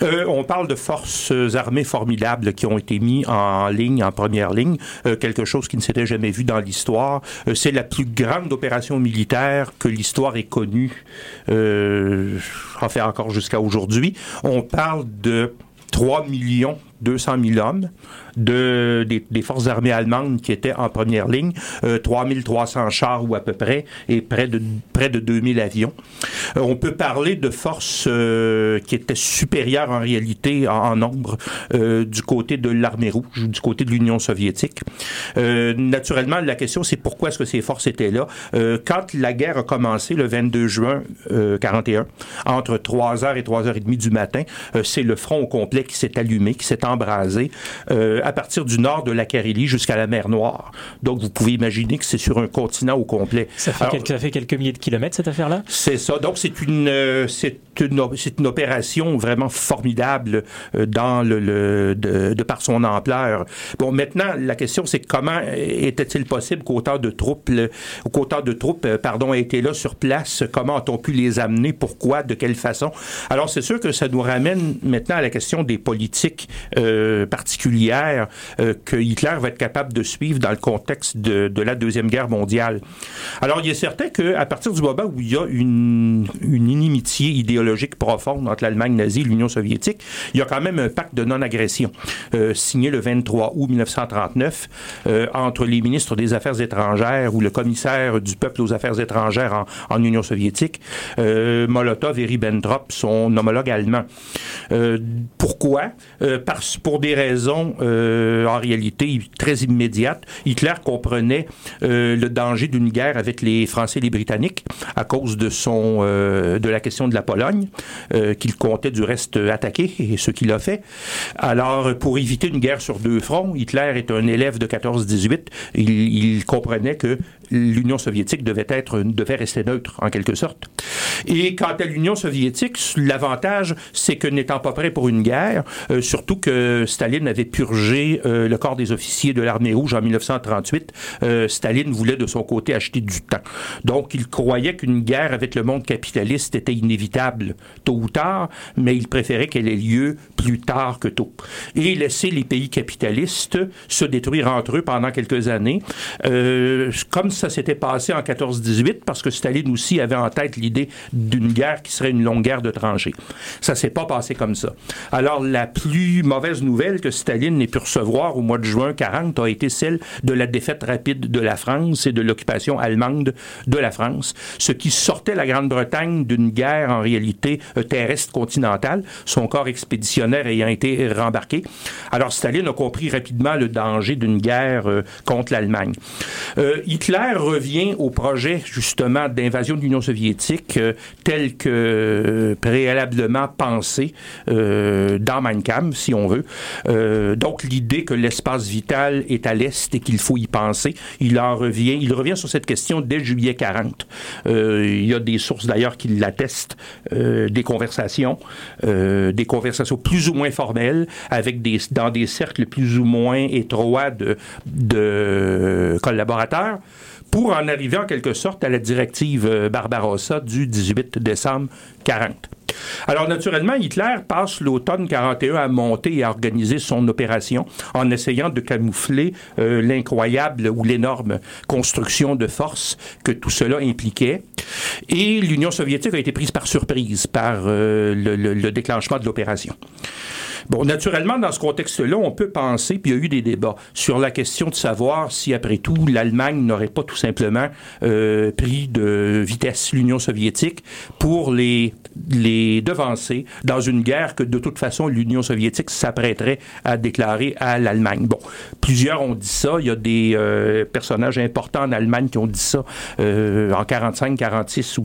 Euh, on parle de forces armées formidables qui ont été mis en ligne, en première ligne, euh, quelque chose qui ne s'était jamais vu dans l'histoire. Euh, c'est la plus grande opération militaire que l'histoire ait connue, en fait encore jusqu'à aujourd'hui. On parle de 3 millions 200 000 hommes de, des, forces armées allemandes qui étaient en première ligne, euh, 3300 chars ou à peu près, et près de, près de 2000 avions. Euh, on peut parler de forces euh, qui étaient supérieures en réalité en, nombre euh, du côté de l'armée rouge, du côté de l'Union soviétique. Naturellement, la question c'est pourquoi est-ce que ces forces étaient là? Quand la guerre a commencé le 22 juin euh, 41, entre 3h et 3h30 du matin, c'est le front au complet qui s'est allumé, qui s'est embrasé euh, à partir du nord de la Carélie jusqu'à la mer Noire. Donc vous pouvez imaginer que c'est sur un continent au complet. Ça fait, Alors, quelques, ça fait quelques milliers de kilomètres, cette affaire-là? C'est ça. Donc, c'est une, euh, c'est c'est une opération vraiment formidable euh, dans le, le- de, par son ampleur. Bon, maintenant, la question, c'est comment était-il possible qu'autant de troupes, qu'autant de troupes, euh, pardon, aient été là sur place? Comment a-t-on pu les amener? Pourquoi? De quelle façon? Alors, c'est sûr que ça nous ramène maintenant à la question des politiques euh, particulières euh, que Hitler va être capable de suivre dans le contexte de, la Deuxième Guerre mondiale. Alors, il est certain qu'à partir du moment où il y a une inimitié idéologique profonde entre l'Allemagne nazie et l'Union soviétique, il y a quand même un pacte de non-agression euh, signé le 23 août 1939 euh, entre les ministres des Affaires étrangères ou le commissaire du peuple aux Affaires étrangères en, Union soviétique, euh, Molotov et Ribbentrop, son homologue allemand. Pourquoi? Parce, pour des raisons en réalité très immédiates. Hitler comprenait le danger d'une guerre avec les Français et les Britanniques à cause de son de la question de la Pologne euh, qu'il comptait du reste attaquer et ce qu'il a fait. Alors pour éviter une guerre sur deux fronts, Hitler est un élève de 14-18. Il, il comprenait que l'Union soviétique devait être devait rester neutre en quelque sorte. Et quant à l'Union soviétique, l'avantage, c'est que n'étant pas prêt pour une guerre, euh, surtout que Staline avait purgé euh, le corps des officiers de l'armée rouge en 1938, euh, Staline voulait de son côté acheter du temps. Donc, il croyait qu'une guerre avec le monde capitaliste était inévitable tôt ou tard, mais il préférait qu'elle ait lieu plus tard que tôt. Et laisser les pays capitalistes se détruire entre eux pendant quelques années, comme ça s'était passé en 14-18, parce que Staline aussi avait en tête l'idée d'une guerre qui serait une longue guerre de tranchées. Ça s'est pas passé comme ça. Alors, la plus mauvaise nouvelle que Staline ait pu recevoir au mois de juin 40 a été celle de la défaite rapide de la France et de l'occupation allemande de la France, ce qui sortait la Grande-Bretagne d'une guerre en réalité euh, terrestre continentale, son corps expéditionnaire ayant été rembarqué. Alors, Staline a compris rapidement le danger d'une guerre euh, contre l'Allemagne. Euh, Hitler revient au projet justement d'invasion de l'Union soviétique euh, tel que euh, préalablement pensé euh, dans Mein Kampf, si on veut. Euh, donc l'idée que l'espace vital est à l'est et qu'il faut y penser, il en revient, il revient sur cette question dès juillet 40. Euh, il y a des sources d'ailleurs qui l'attestent, des conversations, des conversations plus ou moins formelles avec des dans des cercles plus ou moins étroits de, de collaborateurs pour en arriver en quelque sorte à la directive euh, Barbarossa du 18 décembre 40. Alors, naturellement, Hitler passe l'automne 41 à monter et à organiser son opération en essayant de camoufler euh, l'incroyable ou l'énorme construction de force que tout cela impliquait. Et l'Union soviétique a été prise par surprise par euh, le, le- le déclenchement de l'opération. Bon, naturellement, dans ce contexte-là, on peut penser, puis il y a eu des débats sur la question de savoir si, après tout, l'Allemagne n'aurait pas tout simplement euh, pris de vitesse l'Union soviétique pour les, les devancer dans une guerre que, de toute façon, l'Union soviétique s'apprêterait à déclarer à l'Allemagne. Bon, plusieurs ont dit ça. Il y a des euh, personnages importants en Allemagne qui ont dit ça euh, en 45, 46, ou,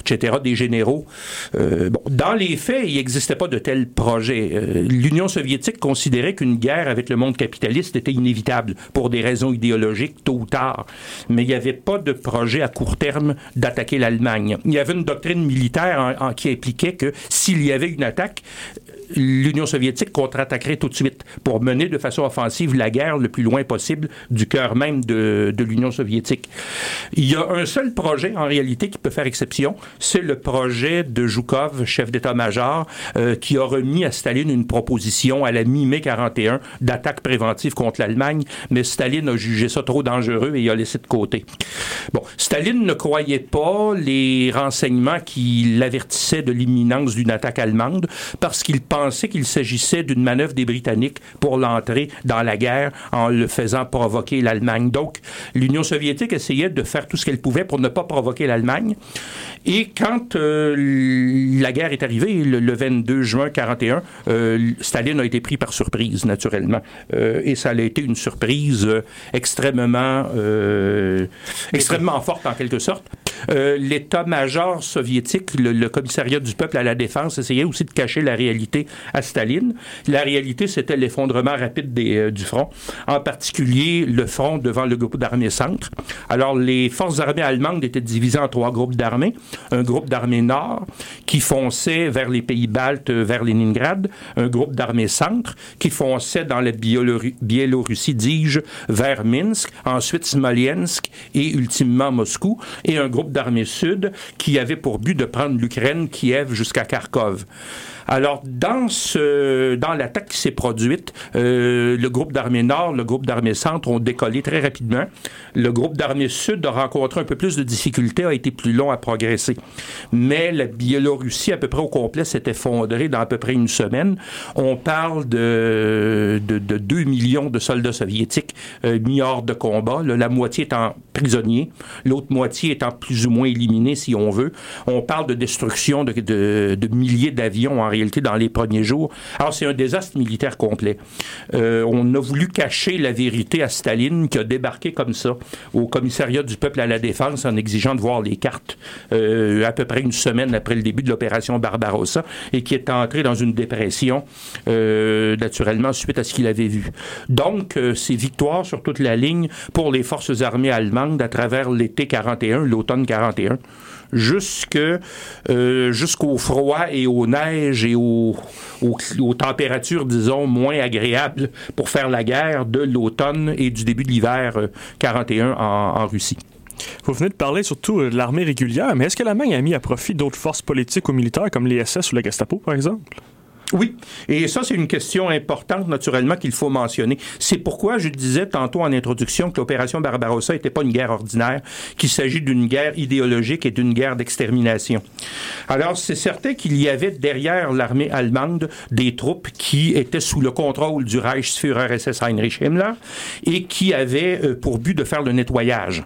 etc., des généraux. Euh, bon, dans les faits, il n'existait pas de tel projet. L'Union soviétique considérait qu'une guerre avec le monde capitaliste était inévitable pour des raisons idéologiques, tôt ou tard. Mais il n'y avait pas de projet à court terme d'attaquer l'Allemagne. Il y avait une doctrine militaire en- en- qui impliquait que s'il y avait une attaque, l'Union soviétique contre-attaquerait tout de suite pour mener de façon offensive la guerre le plus loin possible du cœur même de, de l'Union soviétique. Il y a un seul projet en réalité qui peut faire exception, c'est le projet de Zhukov, chef d'état-major, euh, qui a remis à Staline une proposition à la mi-mai 41 d'attaque préventive contre l'Allemagne, mais Staline a jugé ça trop dangereux et il a laissé de côté. Bon, Staline ne croyait pas les renseignements qui l'avertissaient de l'imminence d'une attaque allemande parce qu'il pensait qu'il s'agissait d'une manœuvre des Britanniques pour l'entrée dans la guerre en le faisant provoquer l'Allemagne. Donc, l'Union soviétique essayait de faire tout ce qu'elle pouvait pour ne pas provoquer l'Allemagne. Et quand euh, la guerre est arrivée, le, le 22 juin 41, euh, Staline a été pris par surprise, naturellement. Euh, et ça a été une surprise euh, extrêmement, euh, extrêmement forte, en quelque sorte. Euh, L'état-major soviétique, le, le commissariat du peuple à la défense, essayait aussi de cacher la réalité à Staline. La réalité, c'était l'effondrement rapide des, du front, en particulier le front devant le groupe d'armées centre. Alors, les forces armées allemandes étaient divisées en trois groupes d'armées. Un groupe d'armées nord qui fonçait vers les pays baltes, euh, vers Leningrad. Un groupe d'armées centre qui fonçait dans la Biéloru- Biélorussie, dis-je, vers Minsk. Ensuite, Smolensk et ultimement Moscou. Et un groupe d'armées sud qui avait pour but de prendre l'Ukraine, Kiev jusqu'à Kharkov. Alors, dans, ce, dans l'attaque qui s'est produite, euh, le groupe d'armée nord, le groupe d'armée centre ont décollé très rapidement. Le groupe d'armée sud a rencontré un peu plus de difficultés, a été plus long à progresser. Mais la Biélorussie, à peu près au complet, s'est effondrée dans à peu près une semaine. On parle de, de, de 2 millions de soldats soviétiques euh, mis hors de combat, là, la moitié étant prisonniers, l'autre moitié étant plus ou moins éliminée, si on veut. On parle de destruction de, de, milliers d'avions en réalité dans les premiers jours. Alors c'est un désastre militaire complet. Euh, on a voulu cacher la vérité à Staline qui a débarqué comme ça au commissariat du peuple à la défense en exigeant de voir les cartes euh, à peu près une semaine après le début de l'opération Barbarossa et qui est entré dans une dépression euh, naturellement suite à ce qu'il avait vu. Donc euh, c'est victoire sur toute la ligne pour les forces armées allemandes à travers l'été 41, l'automne 41 jusque, euh, jusqu'au froid et aux neiges et aux, températures, disons, moins agréables pour faire la guerre de l'automne et du début de l'hiver euh, 41 en, en Russie. Vous venez de parler surtout euh, de l'armée régulière, mais est-ce que l'Allemagne a mis à profit d'autres forces politiques ou militaires comme les SS ou la Gestapo, par exemple? Oui, et ça, c'est une question importante, naturellement, qu'il faut mentionner. C'est pourquoi je disais tantôt en introduction que l'opération Barbarossa n'était pas une guerre ordinaire, qu'il s'agit d'une guerre idéologique et d'une guerre d'extermination. Alors, c'est certain qu'il y avait derrière l'armée allemande des troupes qui étaient sous le contrôle du Reichsführer SS Heinrich Himmler et qui avaient euh, pour but de faire le nettoyage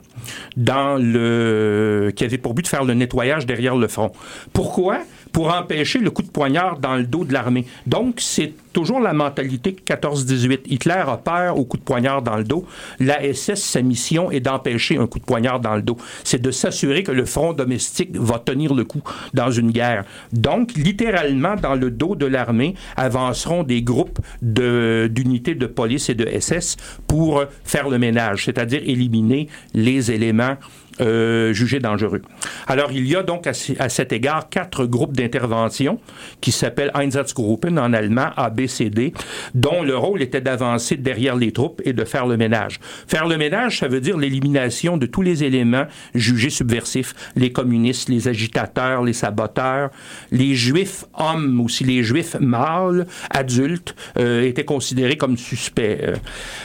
dans le, qui avaient pour but de faire le nettoyage derrière le front. Pourquoi? Pour empêcher le coup de poignard dans le dos de l'armée. Donc, c'est toujours la mentalité 14-18. Hitler a peur au coup de poignard dans le dos. La SS, sa mission est d'empêcher un coup de poignard dans le dos. C'est de s'assurer que le front domestique va tenir le coup dans une guerre. Donc, littéralement, dans le dos de l'armée avanceront des groupes de- d'unités de, police et de SS pour faire le ménage, c'est-à-dire éliminer les éléments euh, jugés dangereux. Alors, il y a donc à, cet égard quatre groupes d'intervention qui s'appellent Einsatzgruppen en allemand, ABCD, dont le rôle était d'avancer derrière les troupes et de faire le ménage. Faire le ménage, ça veut dire l'élimination de tous les éléments jugés subversifs, les communistes, les agitateurs, les saboteurs, les juifs hommes, aussi les juifs mâles, adultes, euh, étaient considérés comme suspects. Euh,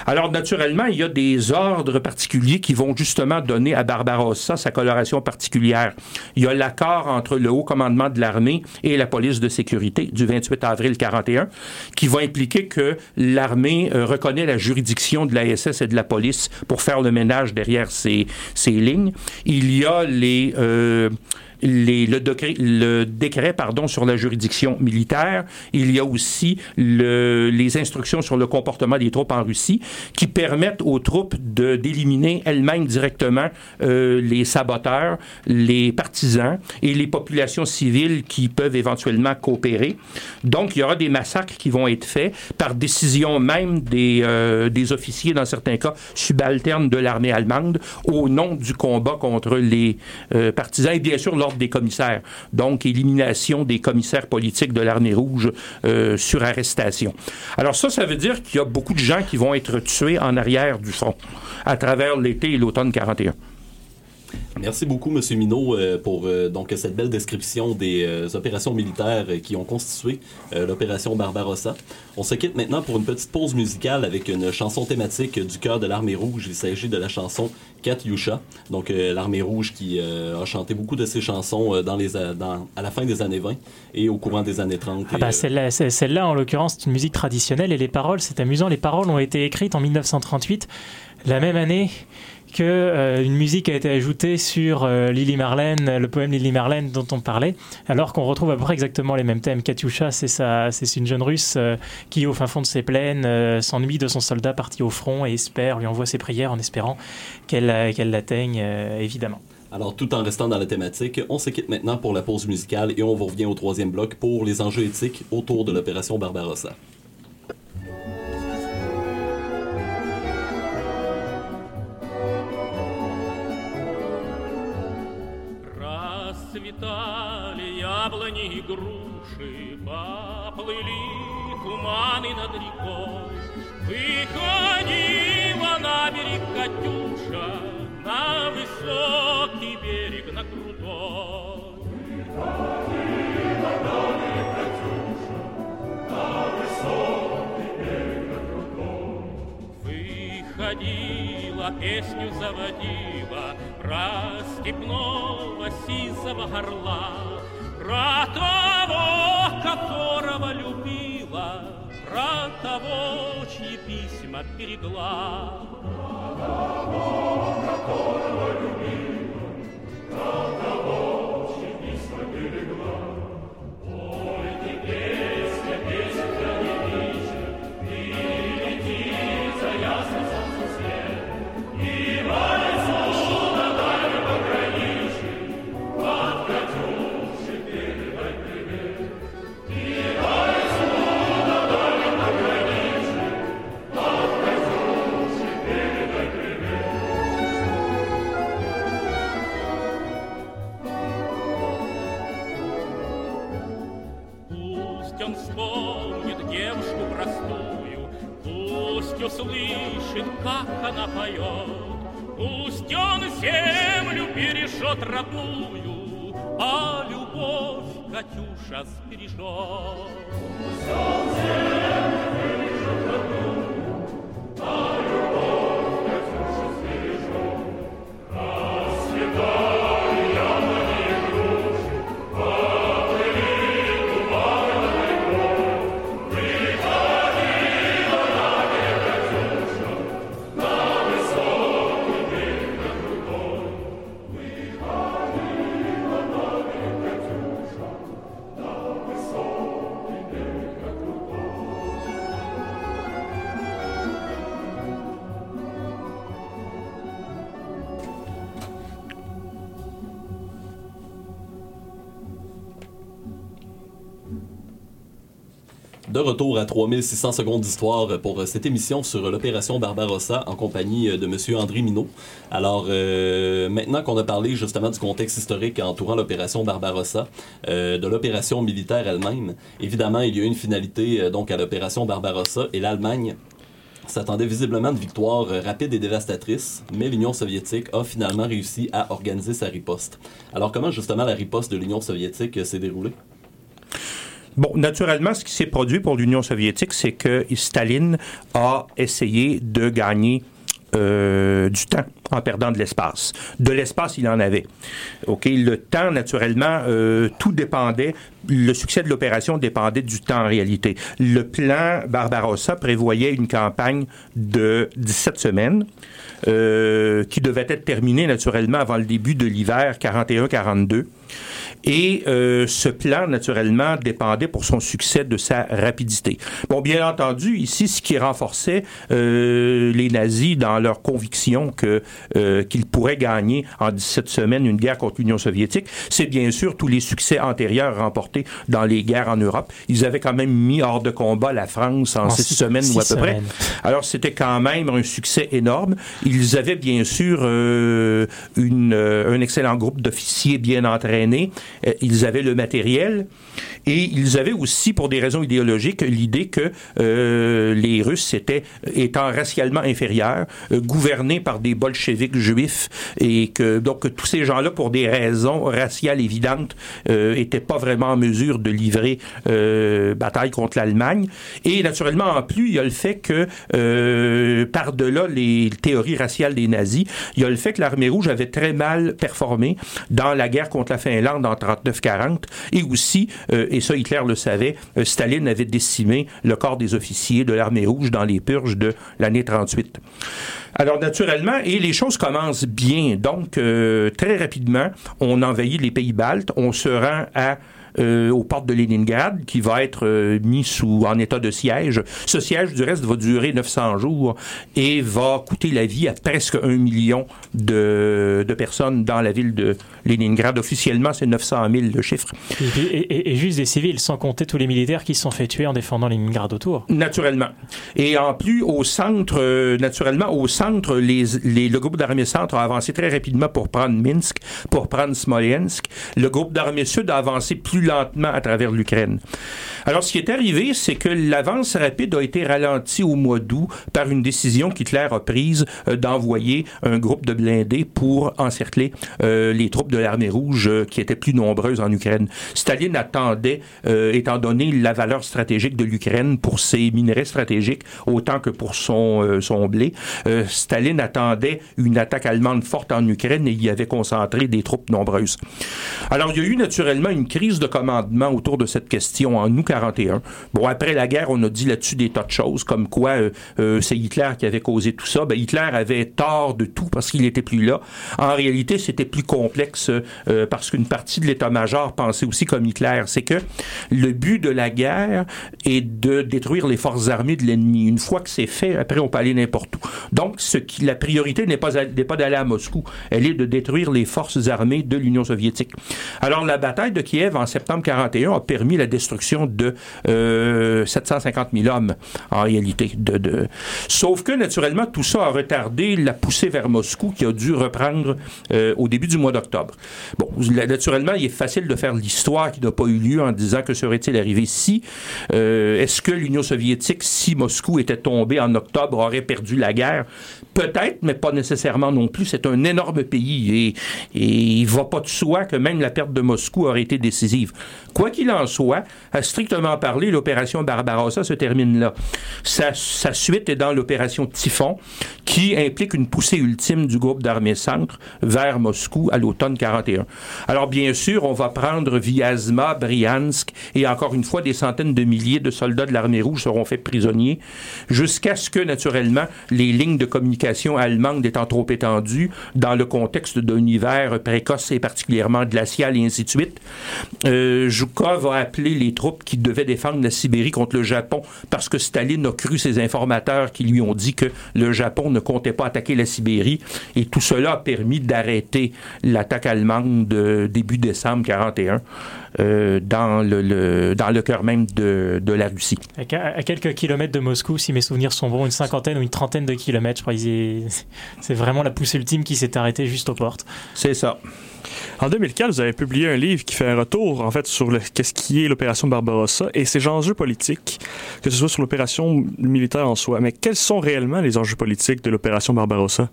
Alors, naturellement, il y a des ordres particuliers qui vont justement donner à Barbarossa sa coloration particulière. Il y a l'accord entre le haut commandement de l'armée et la police de sécurité du 28 avril 41 qui va impliquer que l'armée euh, reconnaît la juridiction de la SS et de la police pour faire le ménage derrière ces, ces lignes. Il y a les... euh, le, décret, pardon, sur la juridiction militaire. Il y a aussi le- les instructions sur le comportement des troupes en Russie qui permettent aux troupes d'éliminer elles-mêmes directement euh, les saboteurs, les partisans et les populations civiles qui peuvent éventuellement coopérer. Donc, il y aura des massacres qui vont être faits par décision même des, euh, des officiers, dans certains cas, subalternes de l'armée allemande, au nom du combat contre les euh, partisans et bien sûr des commissaires. Donc, élimination des commissaires politiques de l'armée rouge euh, sur arrestation. Alors ça, ça veut dire qu'il y a beaucoup de gens qui vont être tués en arrière du front à travers l'été et l'automne 41. Merci beaucoup, M. Minot, euh, pour euh, donc cette belle description des euh, opérations militaires qui ont constitué l'opération Barbarossa. On se quitte maintenant pour une petite pause musicale avec une chanson thématique du cœur de l'armée rouge. Il s'agit de la chanson Katyusha, donc l'armée rouge qui a chanté beaucoup de ses chansons dans les, a- dans- à la fin des années 20 et au courant des années 30. Ah bah, celle-là, en l'occurrence, c'est une musique traditionnelle et les paroles, c'est amusant, les paroles ont été écrites en 1938, la même année que euh, une musique a été ajoutée sur euh, Lily Marlène, le poème Lily Marlène dont on parlait, alors qu'on retrouve à peu près exactement les mêmes thèmes. Katyusha, c'est sa- c'est une jeune russe euh, qui, au fin fond de ses plaines, s'ennuie de son soldat parti au front et espère, lui envoie ses prières en espérant qu'elle l'atteigne, évidemment. Alors, tout en restant dans la thématique, on se quitte maintenant pour la pause musicale et on vous revient au troisième bloc pour les enjeux éthiques autour de l'opération Barbarossa. Расцветали яблони и груши, поплыли туманы над рекой. Выходила на берег Катюша, на высокий берег, на крутой. Выходила на берег Катюша, на высокий берег, на крутой. Выходила, песню заводила Про степного сизого горла Про того, которого любила Про того, чьи письма берегла. Про того, которого любила Про как она поет, Пусть он землю бережет родную, А любовь Катюша сбережет. Пусть он землю бережет retour à 3600 secondes d'histoire pour cette émission sur l'opération Barbarossa en compagnie de Monsieur André Minot. Alors, euh, maintenant qu'on a parlé justement du contexte historique entourant l'opération Barbarossa, euh, de l'opération militaire elle-même, évidemment, il y a eu une finalité euh, donc à l'opération Barbarossa et l'Allemagne s'attendait visiblement de victoire euh, rapide et dévastatrice, mais l'Union soviétique a finalement réussi à organiser sa riposte. Alors, comment justement la riposte de l'Union soviétique euh, s'est déroulée? Bon, naturellement, ce qui s'est produit pour l'Union soviétique, c'est que Staline a essayé de gagner euh, du temps en perdant de l'espace. De l'espace, il en avait. OK, le temps, naturellement, euh, tout dépendait, le succès de l'opération dépendait du temps en réalité. Le plan Barbarossa prévoyait une campagne de 17 semaines euh, qui devait être terminée naturellement avant le début de l'hiver 41-42. Et euh, ce plan, naturellement, dépendait pour son succès de sa rapidité. Bon, bien entendu, ici, ce qui renforçait euh, les nazis dans leur conviction que euh, qu'ils pourraient gagner en 17 semaines une guerre contre l'Union soviétique, c'est bien sûr tous les succès antérieurs remportés dans les guerres en Europe. Ils avaient quand même mis hors de combat la France en, En six, six- semaines ou à peu près. Alors, c'était quand même un succès énorme. Ils avaient bien sûr euh, une, euh, un excellent groupe d'officiers bien entraînés. Euh, ils avaient le matériel. Et ils avaient aussi, pour des raisons idéologiques, l'idée que euh, les Russes étaient, étant racialement inférieurs, euh, gouvernés par des bolcheviks juifs, et que donc tous ces gens-là, pour des raisons raciales évidentes, euh, étaient pas vraiment en mesure de livrer euh, bataille contre l'Allemagne. Et naturellement, en plus, il y a le fait que euh, par-delà les théories raciales des nazis, il y a le fait que l'armée rouge avait très mal performé dans la guerre contre la Finlande en 39-40, et aussi, euh, et ça Hitler le savait, euh, Staline avait décimé le corps des officiers de l'armée rouge dans les purges de l'année 38. Alors naturellement, et les choses commencent bien. Donc euh, très rapidement, on envahit les pays baltes, on se rend à euh, aux portes de Leningrad, qui va être euh, mis sous en état de siège. Ce siège, du reste, va durer 900 jours et va coûter la vie à presque un million de, de personnes dans la ville de Leningrad. Officiellement, c'est 900 000 le chiffre. Et, juste des civils, sans compter tous les militaires qui se sont fait tuer en défendant Leningrad autour. Naturellement. Et en plus, au centre, euh, naturellement, au centre, les, les- le groupe d'armée centre a avancé très rapidement pour prendre Minsk, pour prendre Smolensk. Le groupe d'armée sud a avancé plus lentement à travers l'Ukraine. Alors, ce qui est arrivé, c'est que l'avance rapide a été ralentie au mois d'août par une décision qu'Hitler a prise euh, d'envoyer un groupe de blindés pour encercler euh, les troupes de l'armée rouge euh, qui étaient plus nombreuses en Ukraine. Staline attendait, étant donné la valeur stratégique de l'Ukraine pour ses minerais stratégiques, autant que pour son, son blé, Staline attendait une attaque allemande forte en Ukraine et y avait concentré des troupes nombreuses. Alors, il y a eu naturellement une crise de commandement autour de cette question en août 41. Bon, après la guerre, on a dit là-dessus des tas de choses, comme quoi euh, euh, c'est Hitler qui avait causé tout ça. Ben, Hitler avait tort de tout parce qu'il n'était plus là. En réalité, c'était plus complexe euh, parce qu'une partie de l'état-major pensait aussi comme Hitler. C'est que le but de la guerre est de détruire les forces armées de l'ennemi. Une fois que c'est fait, après, on peut aller n'importe où. Donc, la priorité n'est pas, pas d'aller à Moscou. Elle est de détruire les forces armées de l'Union soviétique. Alors, la bataille de Kiev en septembre septembre 41 a permis la destruction de euh, 750 000 hommes, en réalité. Sauf que, naturellement, tout ça a retardé la poussée vers Moscou qui a dû reprendre euh, au début du mois d'octobre. Bon, naturellement, il est facile de faire l'histoire qui n'a pas eu lieu en disant que serait-il arrivé si. Euh, Est-ce que l'Union soviétique, si Moscou était tombé en octobre, aurait perdu la guerre? Peut-être, mais pas nécessairement non plus. C'est un énorme pays et, et il va pas de soi que même la perte de Moscou aurait été décisive. Quoi qu'il en soit, à strictement parler, l'opération Barbarossa se termine là. Sa, suite est dans l'opération Typhon, qui implique une poussée ultime du groupe d'armées centre vers Moscou à l'automne 41. Alors bien sûr, on va prendre Vyazma, Briansk et encore une fois des centaines de milliers de soldats de l'armée rouge seront faits prisonniers jusqu'à ce que naturellement les lignes de communication allemandes étant trop étendues dans le contexte d'un hiver précoce et particulièrement glacial et ainsi de suite, euh, Zhukov a appelé les troupes qui devaient défendre la Sibérie contre le Japon parce que Staline a cru ses informateurs qui lui ont dit que le Japon ne comptait pas attaquer la Sibérie et tout cela a permis d'arrêter l'attaque allemande de début décembre 41 euh, dans le, le- dans le cœur même de, de la Russie. À, à quelques kilomètres de Moscou, si mes souvenirs sont bons, une cinquantaine ou une trentaine de kilomètres, je crois. C'est vraiment la pousse ultime qui s'est arrêtée juste aux portes. C'est ça. En 2004, vous avez publié un livre qui fait un retour, en fait, sur qu'est-ce qui est l'opération Barbarossa et ses enjeux politiques, que ce soit sur l'opération militaire en soi. Mais quels sont réellement les enjeux politiques de l'opération Barbarossa?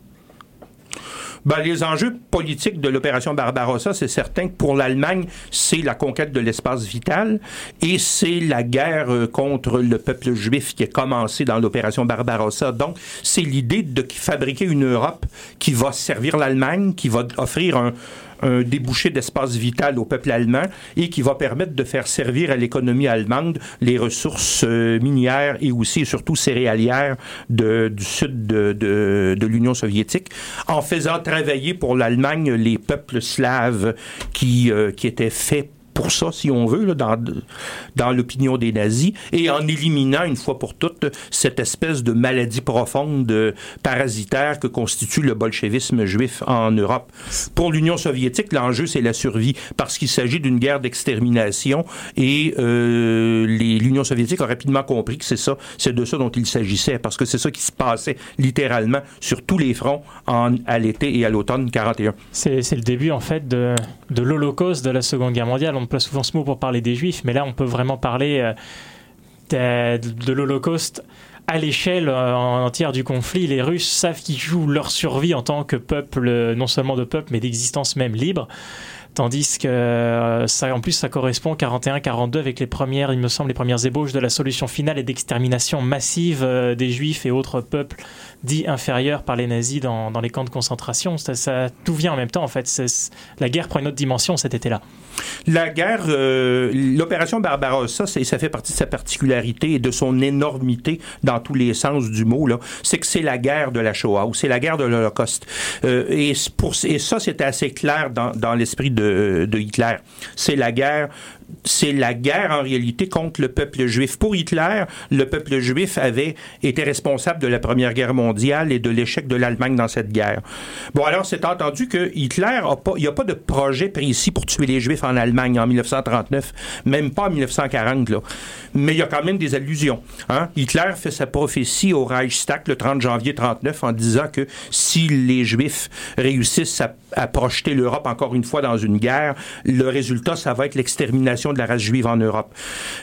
Ben, les enjeux politiques de l'opération Barbarossa, c'est certain que pour l'Allemagne, c'est la conquête de l'espace vital et c'est la guerre euh, contre le peuple juif qui est commencé dans l'opération Barbarossa. Donc, c'est l'idée de fabriquer une Europe qui va servir l'Allemagne, qui va offrir un un débouché d'espace vital au peuple allemand et qui va permettre de faire servir à l'économie allemande les ressources euh, minières et aussi et surtout céréalières du sud de, de- de l'Union soviétique, en faisant travailler pour l'Allemagne les peuples slaves qui, euh, qui étaient faits pour ça, si on veut, dans, dans l'opinion des nazis, et en éliminant une fois pour toutes cette espèce de maladie profonde euh, parasitaire que constitue le bolchevisme juif en Europe. Pour l'Union soviétique, l'enjeu, c'est la survie, parce qu'il s'agit d'une guerre d'extermination, et euh, l'Union soviétique a rapidement compris que c'est ça, c'est de ça dont il s'agissait, parce que c'est ça qui se passait littéralement sur tous les fronts à l'été et à l'automne 41. C'est le début en fait de, de l'Holocauste de la Seconde Guerre mondiale. On emploie souvent ce mot pour parler des Juifs, mais là on peut vraiment parler euh, de, de l'Holocauste à l'échelle euh, entière du conflit. Les Russes savent qu'ils jouent leur survie en tant que peuple, non seulement de peuple, mais d'existence même libre. Tandis que euh, ça, en plus, ça correspond 41-42 avec les premières, il me semble, les premières ébauches de la solution finale et d'extermination massive des Juifs et autres peuples dits inférieurs par les nazis dans, dans les camps de concentration. Ça, ça- tout vient en même temps, en fait. La guerre prend une autre dimension cet été-là. La guerre, euh, l'opération Barbarossa, ça fait partie de sa particularité et de son énormité dans tous les sens du mot. C'est que c'est la guerre de la Shoah ou c'est la guerre de l'Holocauste. Euh, et, et ça, c'était assez clair dans, dans l'esprit de, de Hitler. C'est la guerre. C'est la guerre en réalité contre le peuple juif. Pour Hitler, le peuple juif avait été responsable de la Première Guerre mondiale et de l'échec de l'Allemagne dans cette guerre. Bon, alors c'est entendu que Hitler a pas, il n'y a pas de projet précis pour tuer les Juifs en Allemagne en 1939, même pas en 1940 là. Mais il y a quand même des allusions. Hein? Hitler fait sa prophétie au Reichstag le 30 janvier 39 en disant que si les Juifs réussissent à, à projeter l'Europe encore une fois dans une guerre, le résultat ça va être l'extermination de la race juive en Europe.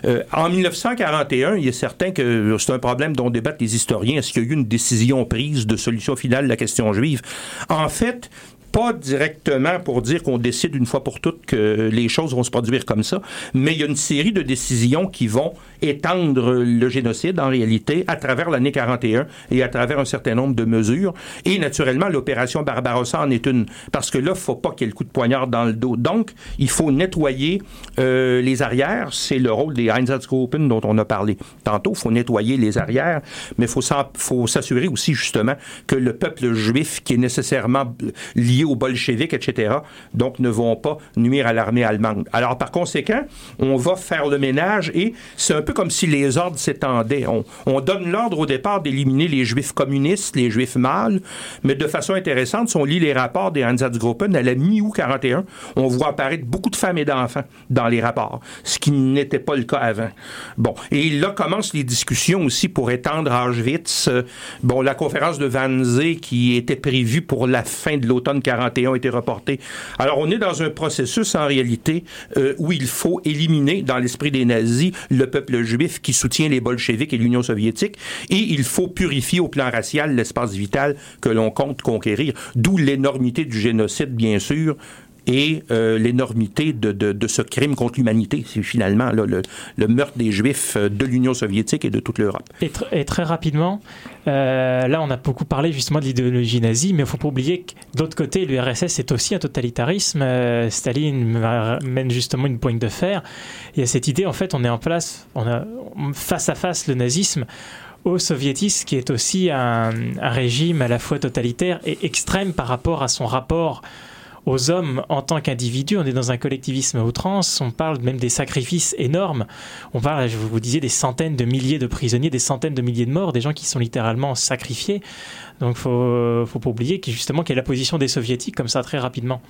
Euh, en 1941, il est certain que c'est un problème dont débattent les historiens. Est-ce qu'il y a eu une décision prise de solution finale de la question juive? En fait, pas directement pour dire qu'on décide une fois pour toutes que les choses vont se produire comme ça, mais il y a une série de décisions qui vont étendre le génocide en réalité à travers l'année 41 et à travers un certain nombre de mesures. Et naturellement, l'opération Barbarossa en est une, parce que là, il faut pas qu'il y ait le coup de poignard dans le dos. Donc, il faut nettoyer euh, les arrières. C'est le rôle des Einsatzgruppen dont on a parlé tantôt. Il faut nettoyer les arrières, mais faut faut s'assurer aussi justement que le peuple juif qui est nécessairement lié aux bolcheviks, etc., donc ne vont pas nuire à l'armée allemande. Alors, par conséquent, on va faire le ménage et c'est un peu comme si les ordres s'étendaient. On, on donne l'ordre au départ d'éliminer les juifs communistes, les juifs mâles, mais de façon intéressante, si on lit les rapports des Einsatzgruppen, à la mi-août 41, on voit apparaître beaucoup de femmes et d'enfants dans les rapports, ce qui n'était pas le cas avant. Bon, et là commencent les discussions aussi pour étendre Auschwitz. Euh, Bon, la conférence de Wannsee qui était prévue pour la fin de l'automne 41 a été reportée. Alors, on est dans un processus en réalité euh, où il faut éliminer, dans l'esprit des nazis, le peuple juif qui soutient les bolcheviks et l'Union soviétique, et il faut purifier au plan racial l'espace vital que l'on compte conquérir, d'où l'énormité du génocide, bien sûr, et euh, l'énormité de, ce crime contre l'humanité. C'est finalement le, meurtre des Juifs euh, de l'Union soviétique et de toute l'Europe. Et, tr- et très rapidement, euh, là on a beaucoup parlé justement de l'idéologie nazie, mais il ne faut pas oublier que d'autre côté, l'URSS est aussi un totalitarisme. Staline mène justement une pointe de fer. Il y a cette idée, en fait, on est en place, on a face à face le nazisme au soviétisme qui est aussi un régime à la fois totalitaire et extrême par rapport à son rapport aux hommes en tant qu'individus. On est dans un collectivisme outrance. On parle même des sacrifices énormes. On parle, je vous disais, des centaines de milliers de prisonniers, des centaines de milliers de morts, des gens qui sont littéralement sacrifiés. Donc, faut, faut pas oublier que justement quelle est la position des soviétiques comme ça très rapidement.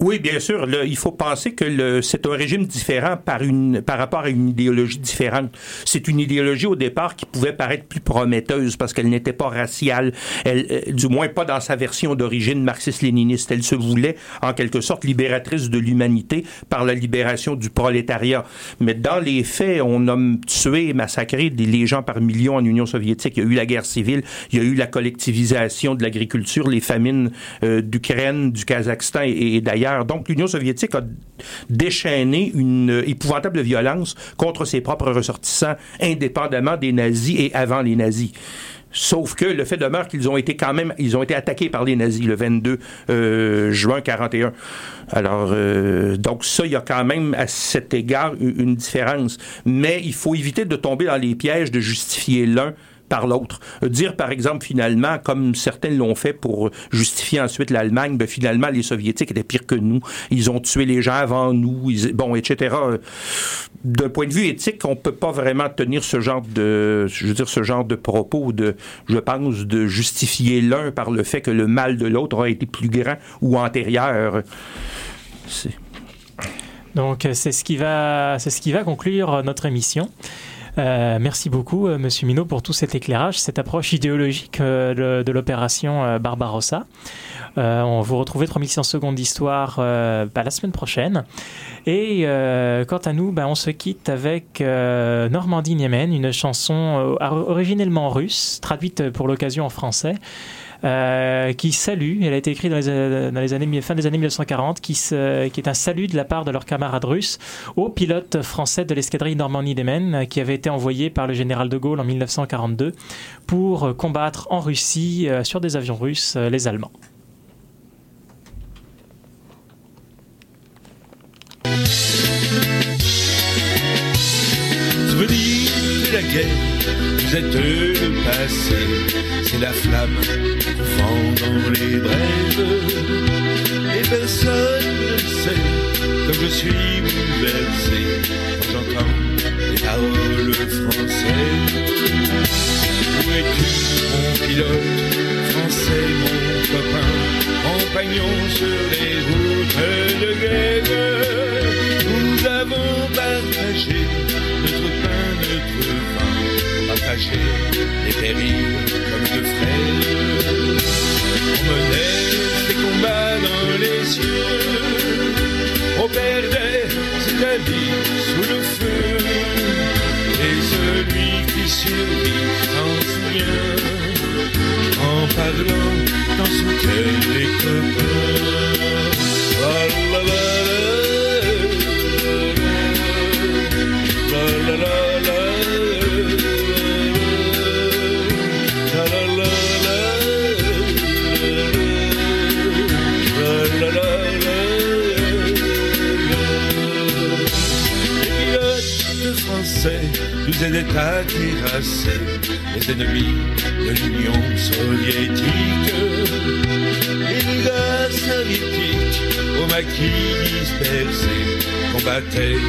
Oui, bien sûr. Il faut penser que c'est un régime différent par rapport à une idéologie différente. C'est une idéologie au départ qui pouvait paraître plus prometteuse parce qu'elle n'était pas raciale, elle, euh, du moins pas dans sa version d'origine marxiste-léniniste. Elle se voulait en quelque sorte libératrice de l'humanité par la libération du prolétariat. Mais dans les faits, on a tué et massacré des, les gens par millions en Union soviétique. Il y a eu la guerre civile, il y a eu la collectivisation de l'agriculture, les famines euh, d'Ukraine, du Kazakhstan et, et d'ailleurs. Donc l'Union soviétique a déchaîné une épouvantable violence contre ses propres ressortissants, indépendamment des nazis et avant les nazis. Sauf que le fait demeure qu'ils ont été quand même, ils ont été attaqués par les nazis le 22 euh, juin 41. Alors, euh, donc ça, il y a quand même à cet égard une différence. Mais il faut éviter de tomber dans les pièges de justifier l'un par l'autre. Dire, par exemple, finalement, comme certains l'ont fait pour justifier ensuite l'Allemagne, ben, finalement, les Soviétiques étaient pires que nous. Ils ont tué les gens avant nous, bon, etc. D'un point de vue éthique, on peut pas vraiment tenir ce genre de, je veux dire, ce genre de propos de, je pense, de justifier l'un par le fait que le mal de l'autre a été plus grand ou antérieur. Donc c'est ce qui va, c'est ce qui va conclure notre émission. Euh, merci beaucoup, euh, Monsieur Minot, pour tout cet éclairage, cette approche idéologique euh, de, l'opération Barbarossa. On vous retrouve 3600 secondes d'histoire bah, la semaine prochaine. Et quant à nous, bah, on se quitte avec Normandie Niemen, une chanson originellement russe, traduite pour l'occasion en français. Euh, qui salue, elle a été écrite dans les, euh, dans années, fin des années 1940, qui, est un salut de la part de leurs camarades russes aux pilotes français de l'escadrille Normandie-Niemen, euh, qui avait été envoyé par le général de Gaulle en 1942 pour combattre en Russie, euh, sur des avions russes, les Allemands. Dans les brèves. Et personne ne sait, comme je suis bouleversé quand j'entends les paroles françaises. Où es-tu, mon pilote, français, mon copain, compagnon sur les routes de guerre Nous avons partagé notre pain, notre vin, partagé les périls comme deux frères. Menait des combats dans les cieux, on perdait la vie sous le feu. Et celui qui survit s'en souvient en parlant dans son cœur des copains. Nous aidaient à terrasser les ennemis de l'Union soviétique. Les gars maquis dispersés combattaient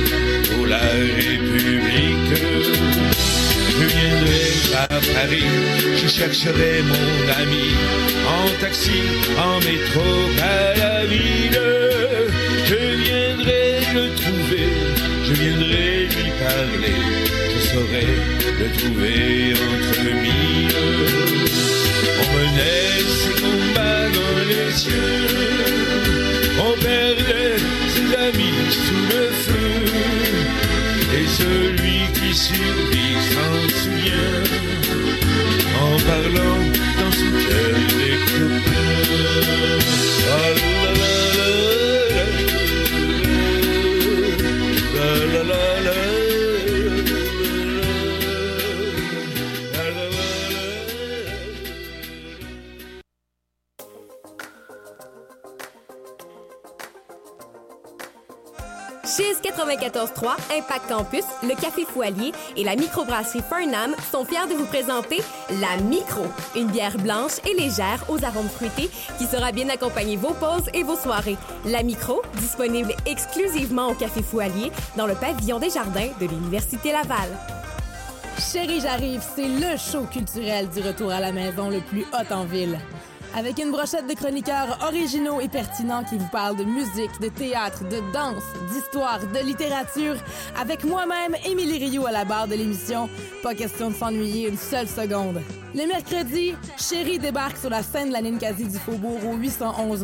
pour la République. Je viendrai à Paris, je chercherai mon ami en taxi, en métro, à la ville. Je viendrai le trouver, je viendrai lui parler, je saurai le trouver entre mille. On menait ses combats dans les yeux, on perdait ses amis sous le feu, et celui qui survit s'en souvient, en parlant 94.3, Impact Campus, le Café Foualier et la microbrasserie Farnham sont fiers de vous présenter la Micro, une bière blanche et légère aux arômes fruités qui sera bien accompagner vos pauses et vos soirées. La Micro, disponible exclusivement au Café Foualier dans le pavillon des jardins de l'Université Laval. Chérie, j'arrive, c'est le show culturel du retour à la maison le plus hot en ville. Avec une brochette de chroniqueurs originaux et pertinents qui vous parlent de musique, de théâtre, de danse, d'histoire, de littérature, avec moi-même, Émilie Rio à la barre de l'émission, pas question de s'ennuyer une seule seconde. Le mercredi, Chérie débarque sur la scène de la Ninkasi du Faubourg au 811 rue